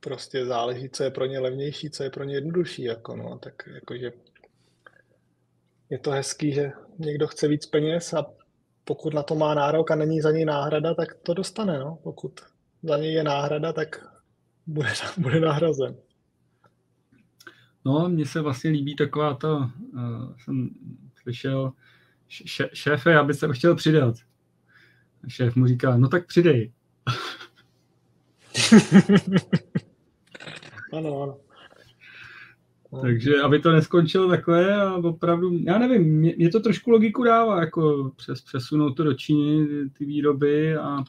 prostě záleží, co je pro ně levnější, co je pro ně jednodušší, jako no, tak jakože je to hezký, že někdo chce víc peněz a pokud na to má nárok a není za něj náhrada, tak to dostane, no. Pokud za něj je náhrada, tak bude, bude nahrazen. No, mně se vlastně líbí taková to, uh, jsem slyšel, še, šéfe, já bych se chtěl přidat. A šéf mu říká, no tak přidej. ano, ano. Takže aby to neskončilo takhle a opravdu, já nevím, mě, mě to trošku logiku dává, jako přes, přesunout to do Číny, ty výroby a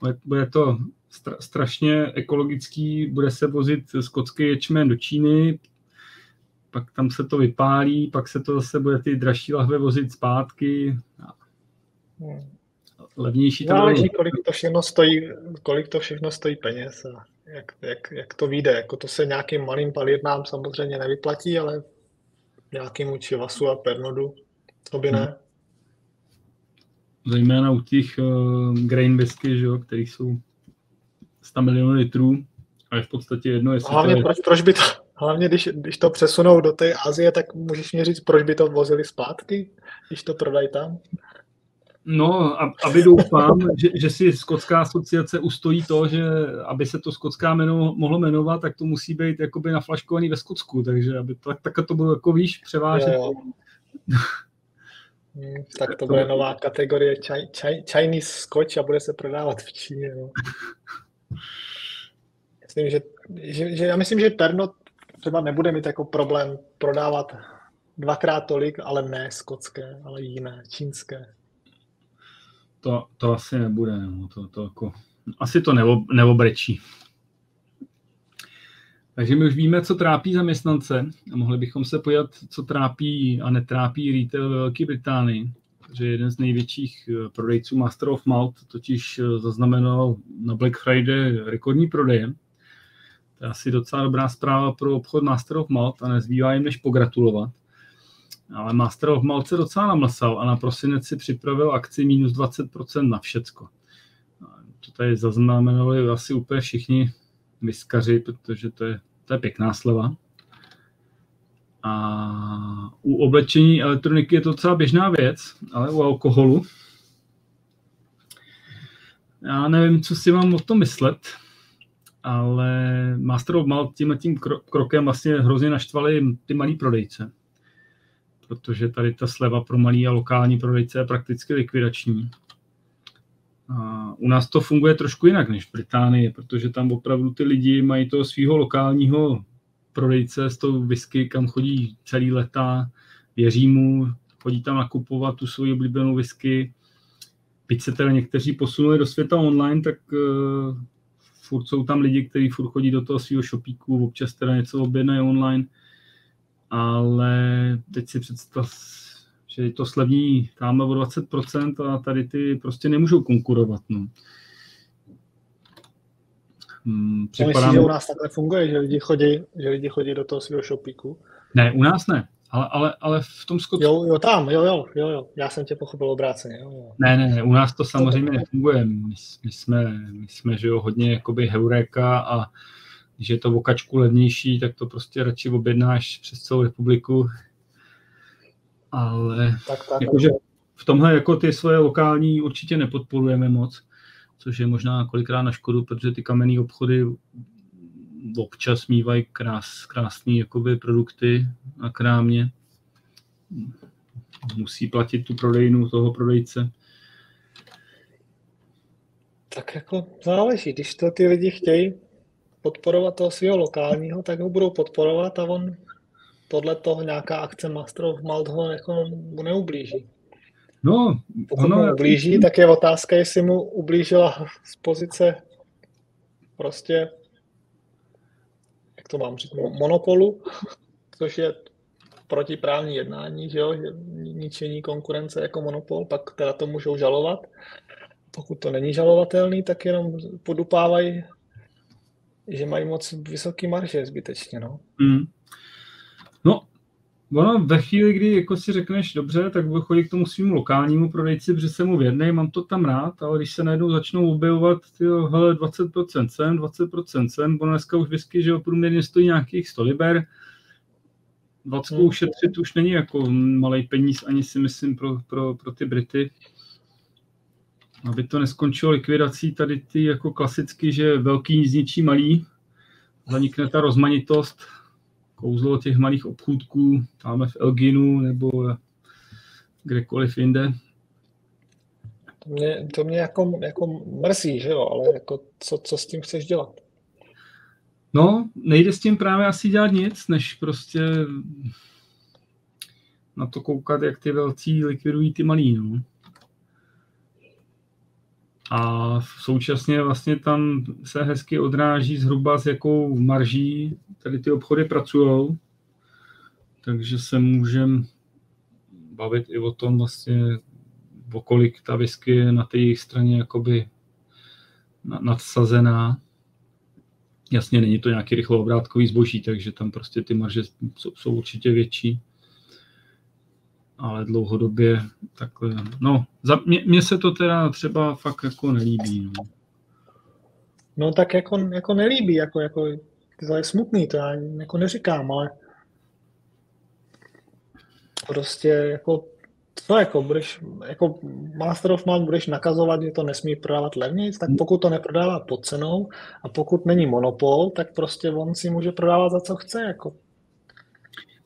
bude, bude to stra, strašně ekologický, bude se vozit skotský ječmen do Číny, pak tam se to vypálí, pak se to zase bude ty dražší lahve vozit zpátky. Hmm. Levnější to Záleží, kolik to všechno stojí, kolik to všechno stojí peněz a jak, jak, jak to vyjde. Jako to se nějakým malým palírnám samozřejmě nevyplatí, ale nějakým Čivasu a Pernodu, to by ne. Hmm. Zejména u těch uh, grain whisky, že jo, který jsou 100 milionů litrů a je v podstatě jedno, jestli Hlavně to je... proč, proč by to, hlavně když, když to přesunou do té Azie, tak můžeš mě říct, proč by to vozili zpátky, když to prodají tam? No, aby doufám, že, že si Skotská asociace ustojí to, že aby se to Skotská jméno mohlo jmenovat, tak to musí být jakoby naflaškovaný ve Skotsku, takže aby to, tak to bylo jako víš, převážet. Jo, jo. Hmm, tak to bude nová kategorie čaj, čaj, Chinese Scotch a bude se prodávat v Číně. No. Myslím, že, že, že, já myslím, že Pernod třeba nebude mít jako problém prodávat dvakrát tolik, ale ne skotské, ale jiné, čínské. To, to asi nebude, no. to, to jako, asi to neob, neobrečí. Takže my už víme, co trápí zaměstnance a mohli bychom se podívat, co trápí a netrápí retail ve Velké Británii. Takže jeden z největších eh, prodejců Master of Malt totiž eh, zaznamenal na Black Friday rekordní prodeje. To je asi docela dobrá zpráva pro obchod Master of Malt a nezbývá jim než pogratulovat. Ale Master of Malt se docela namlsal a na prosinec si připravil akci minus 20% na všecko. To tady zaznamenali asi úplně všichni vyskaři, protože to je, to je pěkná sleva. A u oblečení elektroniky je to docela běžná věc, ale u alkoholu já nevím, co si mám o tom myslet, ale Master of Malt tím tím krokem vlastně hrozně naštvali ty malí prodejce, protože tady ta sleva pro malý a lokální prodejce je prakticky likvidační. A u nás to funguje trošku jinak než v Británii, protože tam opravdu ty lidi mají toho svého lokálního prodejce s tou whisky, kam chodí celý leta, věří mu, chodí tam nakupovat tu svoji oblíbenou whisky. Byť se teda někteří posunuli do světa online, tak uh, furt jsou tam lidi, kteří furt chodí do toho svého shopíku, občas teda něco objednají online, ale teď si představ, že je to slevní tam o 20% a tady ty prostě nemůžou konkurovat. No. Hmm, připadá... Myslíš, že u nás takhle funguje, že lidi chodí, že lidi chodí do toho svého shopíku? Ne, u nás ne. Ale, ale, ale v tom Skotsku... Jo, jo, tam, jo, jo, jo, jo. Já jsem tě pochopil obráceně. Jo, jo. Ne, ne, ne, u nás to samozřejmě nefunguje. My, my jsme, my jsme, že jo, hodně jakoby heureka a když je to vokačku levnější, tak to prostě radši objednáš přes celou republiku. Ale tak, tak, jakože v tomhle jako ty svoje lokální určitě nepodporujeme moc což je možná kolikrát na škodu, protože ty kamenné obchody občas mývají krás, krásné jakoby produkty na krámě. Musí platit tu prodejnu toho prodejce. Tak jako záleží, když to ty lidi chtějí podporovat toho svého lokálního, tak ho budou podporovat a on podle toho nějaká akce Master of Malt ho jako neublíží. No, Pokud ono... mu ublíží, tak je otázka, jestli mu ublížila z pozice prostě, jak to mám říct, monopolu, což je protiprávní jednání, že jo, že ničení konkurence jako monopol, pak teda to můžou žalovat. Pokud to není žalovatelný, tak jenom podupávají, že mají moc vysoký marže zbytečně, no. Mm. No, Ono ve chvíli, kdy jako si řekneš dobře, tak budu chodit k tomu svým lokálnímu prodejci, protože jsem mu věrný, mám to tam rád, ale když se najednou začnou objevovat tyjo, hele, 20% cen, 20% cen, ono dneska už whisky, že průměrně stojí nějakých 100 liber, 20 hmm. ušetřit už není jako malý peníz, ani si myslím pro, pro, pro ty Brity. Aby to neskončilo likvidací tady ty jako klasicky, že velký zničí malý, zanikne ta rozmanitost, kouzlo těch malých obchůdků, máme v Elginu nebo kdekoliv jinde. To mě, to mě jako, jako mrzí, že jo, ale jako co, co s tím chceš dělat? No, nejde s tím právě asi dělat nic, než prostě na to koukat, jak ty velcí likvidují ty malý. No. A současně vlastně tam se hezky odráží zhruba s jakou marží tady ty obchody pracují. Takže se můžeme bavit i o tom vlastně, o kolik ta whisky je na té jejich straně jakoby nadsazená. Jasně, není to nějaký rychloobrátkový zboží, takže tam prostě ty marže jsou, jsou určitě větší. Ale dlouhodobě takhle, no, za, mě, mě se to teda třeba fakt jako nelíbí. No, no tak jako, jako nelíbí, jako, jako to je smutný, to já jako neříkám, ale prostě jako co jako budeš, jako Master of None budeš nakazovat, že to nesmí prodávat levněji, tak pokud to neprodává pod cenou a pokud není monopol, tak prostě on si může prodávat za co chce. Jako.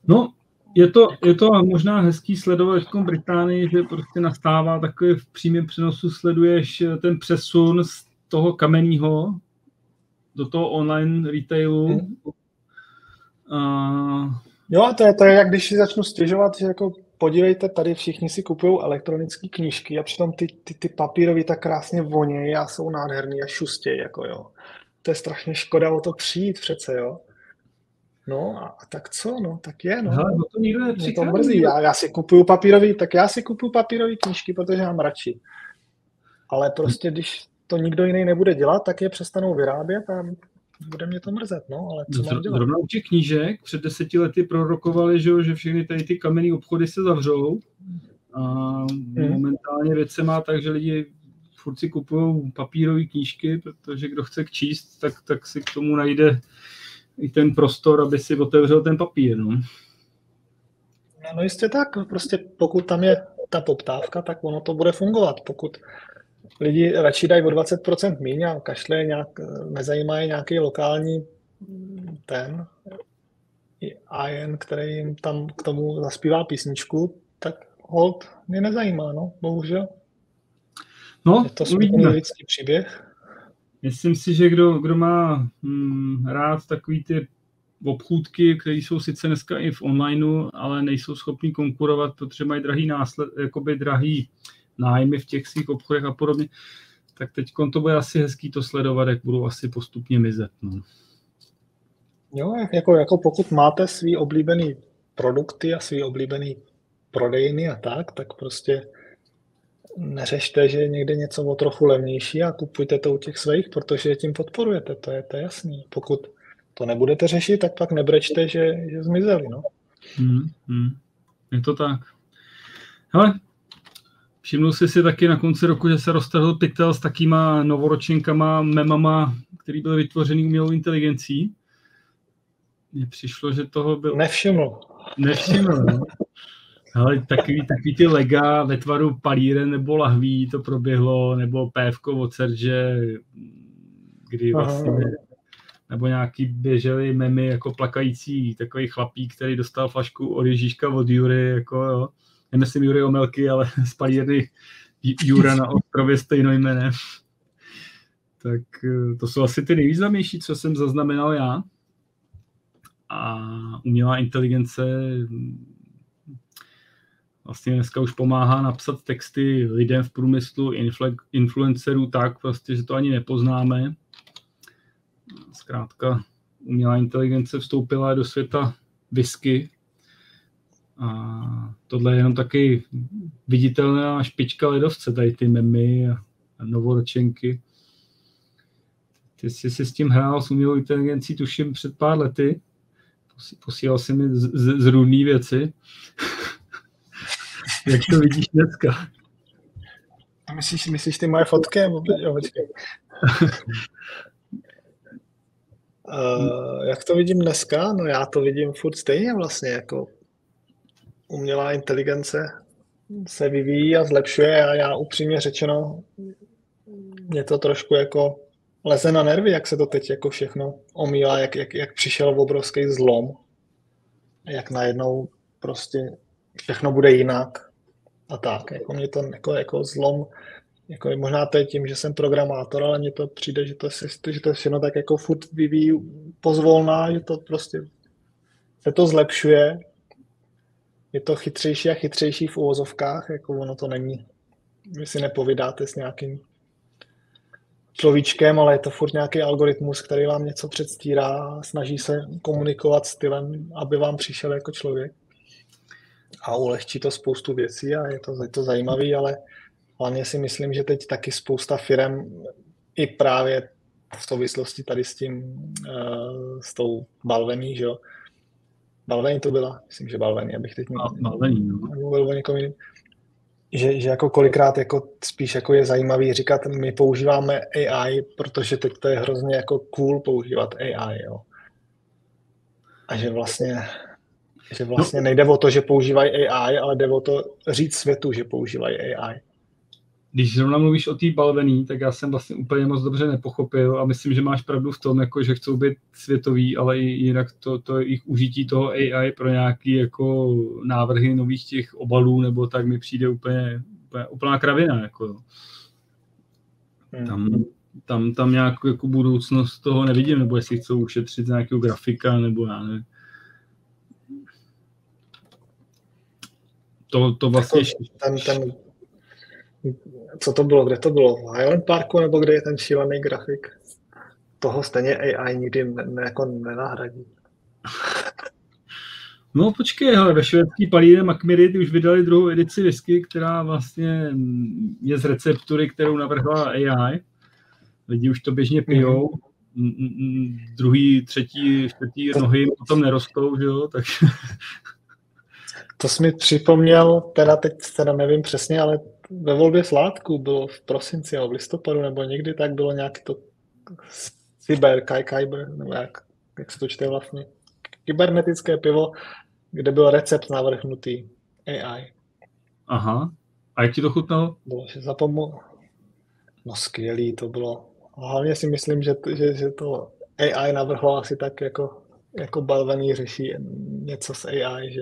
No, je to, je to možná hezký sledovat v Británii, že prostě nastává takový v přímém přenosu sleduješ ten přesun z toho kamenního do toho online retailu. Hmm. A... Jo, to je, to je jak když si začnu stěžovat, že jako podívejte, tady všichni si kupují elektronické knížky a přitom ty, ty, ty papírové tak krásně vonějí a jsou nádherný a šustějí, jako jo. To je strašně škoda o to přijít přece, jo. No a, a tak co, no, tak je, no. Hele, no to nikdo Mě to mrzí, já, já si kupuju papírový, tak já si kupuju papírové knížky, protože mám radši. Ale prostě, když to nikdo jiný nebude dělat, tak je přestanou vyrábět a bude mě to mrzet, no, ale co mám dělat? Zrovna u těch knížek před deseti lety prorokovali, že, že všechny tady ty kamenné obchody se zavřou a hmm. momentálně věc se má tak, že lidi furt si kupují papírové knížky, protože kdo chce číst, tak, tak si k tomu najde i ten prostor, aby si otevřel ten papír. No. No, no jistě tak, prostě pokud tam je ta poptávka, tak ono to bude fungovat. Pokud lidi radši dají o 20% míň a kašle nějak, nezajímá je nějaký lokální ten IN, který jim tam k tomu zaspívá písničku, tak hold mě nezajímá, no, bohužel. No, je to lidský příběh. Myslím si, že kdo, kdo má hm, rád takový ty obchůdky, které jsou sice dneska i v onlineu, ale nejsou schopní konkurovat, protože mají drahý násled, jakoby drahý nájmy v těch svých obchodech a podobně, tak teď to bude asi hezký to sledovat, jak budou asi postupně mizet. No. Jo, jako, jako pokud máte svý oblíbený produkty a svý oblíbený prodejny a tak, tak prostě neřešte, že je někde něco o trochu levnější a kupujte to u těch svých, protože je tím podporujete, to je, to je jasný. Pokud to nebudete řešit, tak pak nebrečte, že, že zmizeli. No. Hmm, hmm. Je to tak. Hele, všimnul jsi si taky na konci roku, že se roztrhl pytel s takýma novoročenkama, memama, který byl vytvořený umělou inteligencí. Mně přišlo, že toho byl... Nevšiml. Nevšiml, no. Ale takový, takový ty lega ve tvaru palíren nebo lahví to proběhlo, nebo pévko od Serge, kdy vlastně, Aha. nebo nějaký běželi memy jako plakající takový chlapík, který dostal flašku od Ježíška od Jury, jako jo. Nemyslím Jury Omelky, ale z palírny Jura na ostrově stejnojmené. Tak eh, to jsou asi ty nejvýznamnější, co jsem zaznamenal já. A umělá inteligence vlastně dneska už pomáhá napsat texty lidem v průmyslu, influencerů tak, prostě, že to ani nepoznáme. Zkrátka umělá inteligence vstoupila do světa whisky a tohle je jenom taky viditelná špička ledovce, tady ty memy a, novoročenky. Ty jsi si s tím hrál s umělou inteligencí, tuším, před pár lety. Posílal si mi z, z, z různý věci. Jak to vidíš dneska? Myslíš, myslíš ty moje fotky? Jo. Uh, jak to vidím dneska? No já to vidím furt stejně vlastně, jako umělá inteligence se vyvíjí a zlepšuje a já upřímně řečeno, mě to trošku jako leze na nervy, jak se to teď jako všechno omílá, jak, jak, jak přišel obrovský zlom jak najednou prostě všechno bude jinak a tak. Jako mě to jako, jako zlom, jako možná to je tím, že jsem programátor, ale mně to přijde, že to, že to všechno tak jako furt vyvíjí pozvolná, že to prostě se to zlepšuje, je to chytřejší a chytřejší v uvozovkách, jako ono to není, vy si nepovídáte s nějakým človíčkem, ale je to furt nějaký algoritmus, který vám něco předstírá snaží se komunikovat stylem, aby vám přišel jako člověk. A ulehčí to spoustu věcí a je to, je to zajímavý, ale hlavně si myslím, že teď taky spousta firm i právě v souvislosti tady s tím, uh, s tou Balvení, že jo. Balvení to byla, myslím, že Balvení, abych teď Balvení, no. mluvil o někom jiným že, že jako kolikrát jako spíš jako je zajímavý říkat, my používáme AI, protože teď to je hrozně jako cool používat AI, jo. A že vlastně, že vlastně no. nejde o to, že používají AI, ale jde o to říct světu, že používají AI když zrovna mluvíš o té balvený, tak já jsem vlastně úplně moc dobře nepochopil a myslím, že máš pravdu v tom, jako, že chcou být světový, ale i jinak to, to jejich užití toho AI pro nějaké jako návrhy nových těch obalů nebo tak mi přijde úplně, úplně úplná kravina. Jako. Hmm. Tam, tam, tam nějakou jako budoucnost toho nevidím, nebo jestli chcou ušetřit nějakého grafika, nebo já nevím. To, to vlastně... Ten, ten, co to bylo, kde to bylo, v Highland Parku, nebo kde je ten šílený grafik? Toho stejně AI nikdy ne, ne, jako nenahradí. No počkej, hele, ve švédský palíře Macmiri ty už vydali druhou edici whisky, která vlastně je z receptury, kterou navrhla AI. Lidi už to běžně pijou. Mm. Druhý, třetí, čtvrtý nohy potom nerostou, že jo, takže... To jsi mi připomněl, teda teď teda nevím přesně, ale ve volbě sládku bylo v prosinci nebo v listopadu nebo někdy tak bylo nějak to cyber, kaj, kyber, nebo jak, jak se to čte vlastně, kybernetické pivo, kde byl recept navrhnutý AI. Aha. A jak ti to chutnalo? Bylo, že zapomo... No skvělý to bylo. Hlavně si myslím, že, že, že to AI navrhlo asi tak jako, jako balvený řeší něco s AI, že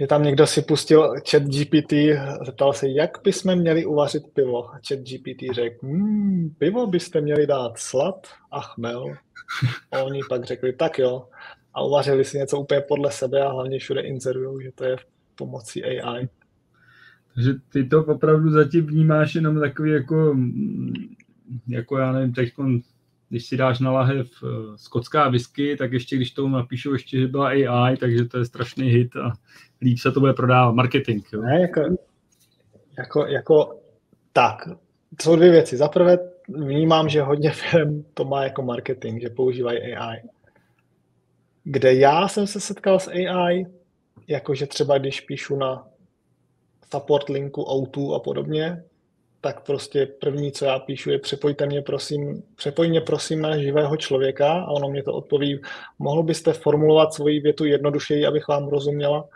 že tam někdo si pustil chat GPT, zeptal se, jak bychom měli uvařit pivo. A chat GPT řekl, hmm, pivo byste měli dát slad a chmel. A oni pak řekli, tak jo. A uvařili si něco úplně podle sebe a hlavně všude inzerují, že to je pomocí AI. Takže ty to opravdu zatím vnímáš jenom takový jako, jako já nevím, teď když si dáš na lahev uh, skotská whisky, tak ještě když tomu napíšu ještě, že byla AI, takže to je strašný hit a líp se to bude prodávat. Marketing. Jo? Ne, jako, jako, jako tak. To jsou dvě věci. Za prvé vnímám, že hodně firm to má jako marketing, že používají AI. Kde já jsem se setkal s AI, jakože třeba když píšu na support linku O2 a podobně, tak prostě první, co já píšu, je přepojte mě prosím, přepoj mě prosím na živého člověka a ono mě to odpoví, mohl byste formulovat svoji větu jednodušeji, abych vám rozuměla.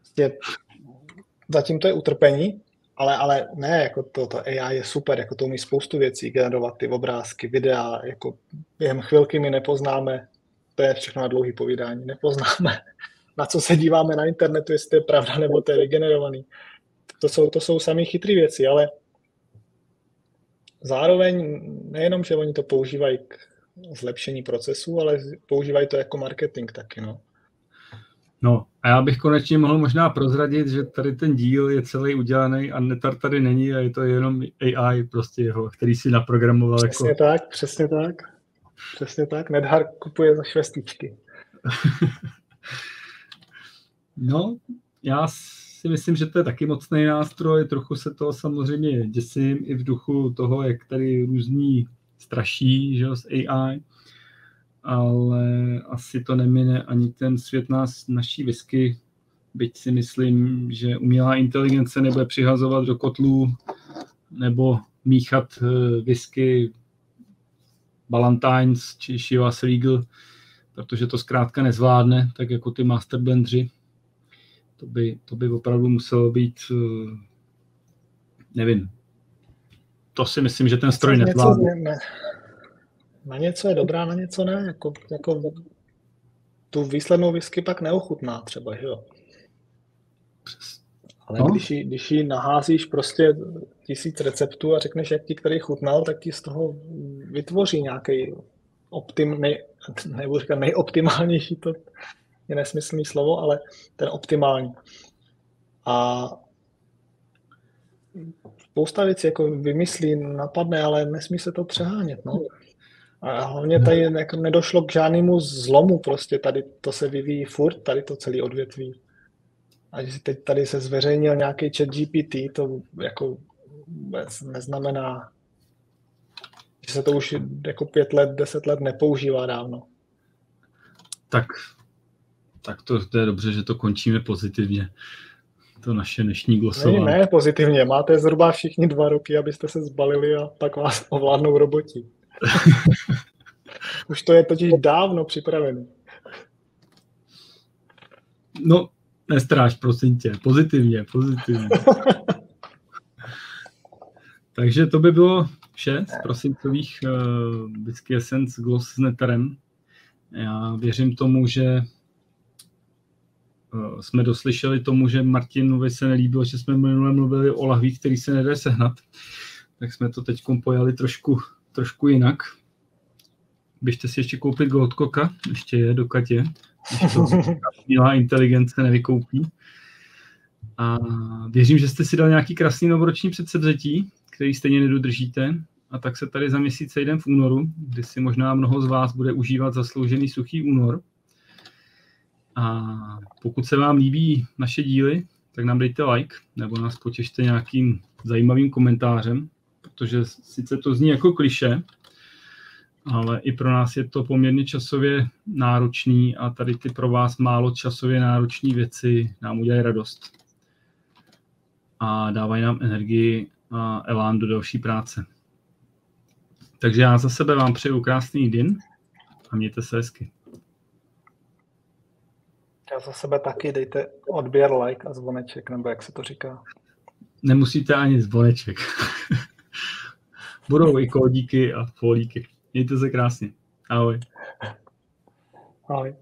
Prostě zatím to je utrpení, ale, ale ne, jako to, to AI je super, jako to umí spoustu věcí, generovat ty obrázky, videa, jako během chvilky my nepoznáme, to je všechno na dlouhý povídání, nepoznáme, na co se díváme na internetu, jestli to je pravda nebo to je vygenerovaný. To jsou, to jsou samé chytré věci, ale zároveň nejenom, že oni to používají k zlepšení procesu, ale používají to jako marketing taky. No. No a já bych konečně mohl možná prozradit, že tady ten díl je celý udělaný a Netar tady není a je to jenom AI prostě jeho, který si naprogramoval. Přesně jako... tak, přesně tak. Přesně tak. Nedhar kupuje za švestičky. no, já si myslím, že to je taky mocný nástroj, trochu se toho samozřejmě děsím i v duchu toho, jak tady různí straší že, z AI, ale asi to nemine ani ten svět nás, naší whisky, byť si myslím, že umělá inteligence nebude přihazovat do kotlů nebo míchat eh, whisky Ballantines či Chivas Regal, protože to zkrátka nezvládne, tak jako ty master blendři. To by, to by opravdu muselo být, eh, nevím, to si myslím, že ten stroj nezvládne. Ne, na něco je dobrá, na něco ne. Jako, jako tu výslednou whisky pak neochutná třeba, že jo? Ale no. když, ji, když ji naházíš prostě tisíc receptů a řekneš, jak ti který chutnal, tak ti z toho vytvoří nějaký optim, nej, nebo říkat nejoptimálnější, to je nesmyslný slovo, ale ten optimální. A spousta věcí jako vymyslí, napadne, ale nesmí se to přehánět. No. A hlavně tady jako nedošlo k žádnému zlomu, prostě tady to se vyvíjí furt, tady to celé odvětví. A když teď tady se zveřejnil nějaký chat GPT, to jako vůbec neznamená, že se to už jako pět let, deset let nepoužívá dávno. Tak, tak to, to je dobře, že to končíme pozitivně. To naše dnešní glosování. Ne, ne, pozitivně. Máte zhruba všichni dva roky, abyste se zbalili a pak vás ovládnou roboti. Už to je totiž dávno připravené. No, nestráš, prosím tě. Pozitivně, pozitivně. Takže to by bylo vše z prosincových uh, Whisky Essence Gloss s netarem. Já věřím tomu, že jsme doslyšeli tomu, že Martinovi se nelíbilo, že jsme minule mluvili o lahvích, který se nedá sehnat. Tak jsme to teď pojali trošku, trošku jinak. Běžte si ještě koupit Goldkoka, ještě je do Katě, milá inteligence nevykoupí. A věřím, že jste si dal nějaký krásný novoroční předsevzetí, který stejně nedodržíte. A tak se tady za měsíc sejdem v únoru, kdy si možná mnoho z vás bude užívat zasloužený suchý únor. A pokud se vám líbí naše díly, tak nám dejte like, nebo nás potěšte nějakým zajímavým komentářem, protože sice to zní jako kliše, ale i pro nás je to poměrně časově náročný a tady ty pro vás málo časově náročné věci nám udělají radost. A dávají nám energii a elán do další práce. Takže já za sebe vám přeju krásný den a mějte se hezky. Já za sebe taky dejte odběr, like a zvoneček, nebo jak se to říká. Nemusíte ani zvoneček. Budou i kódíky a folíky. Mějte se krásně. Ahoj. Ahoj.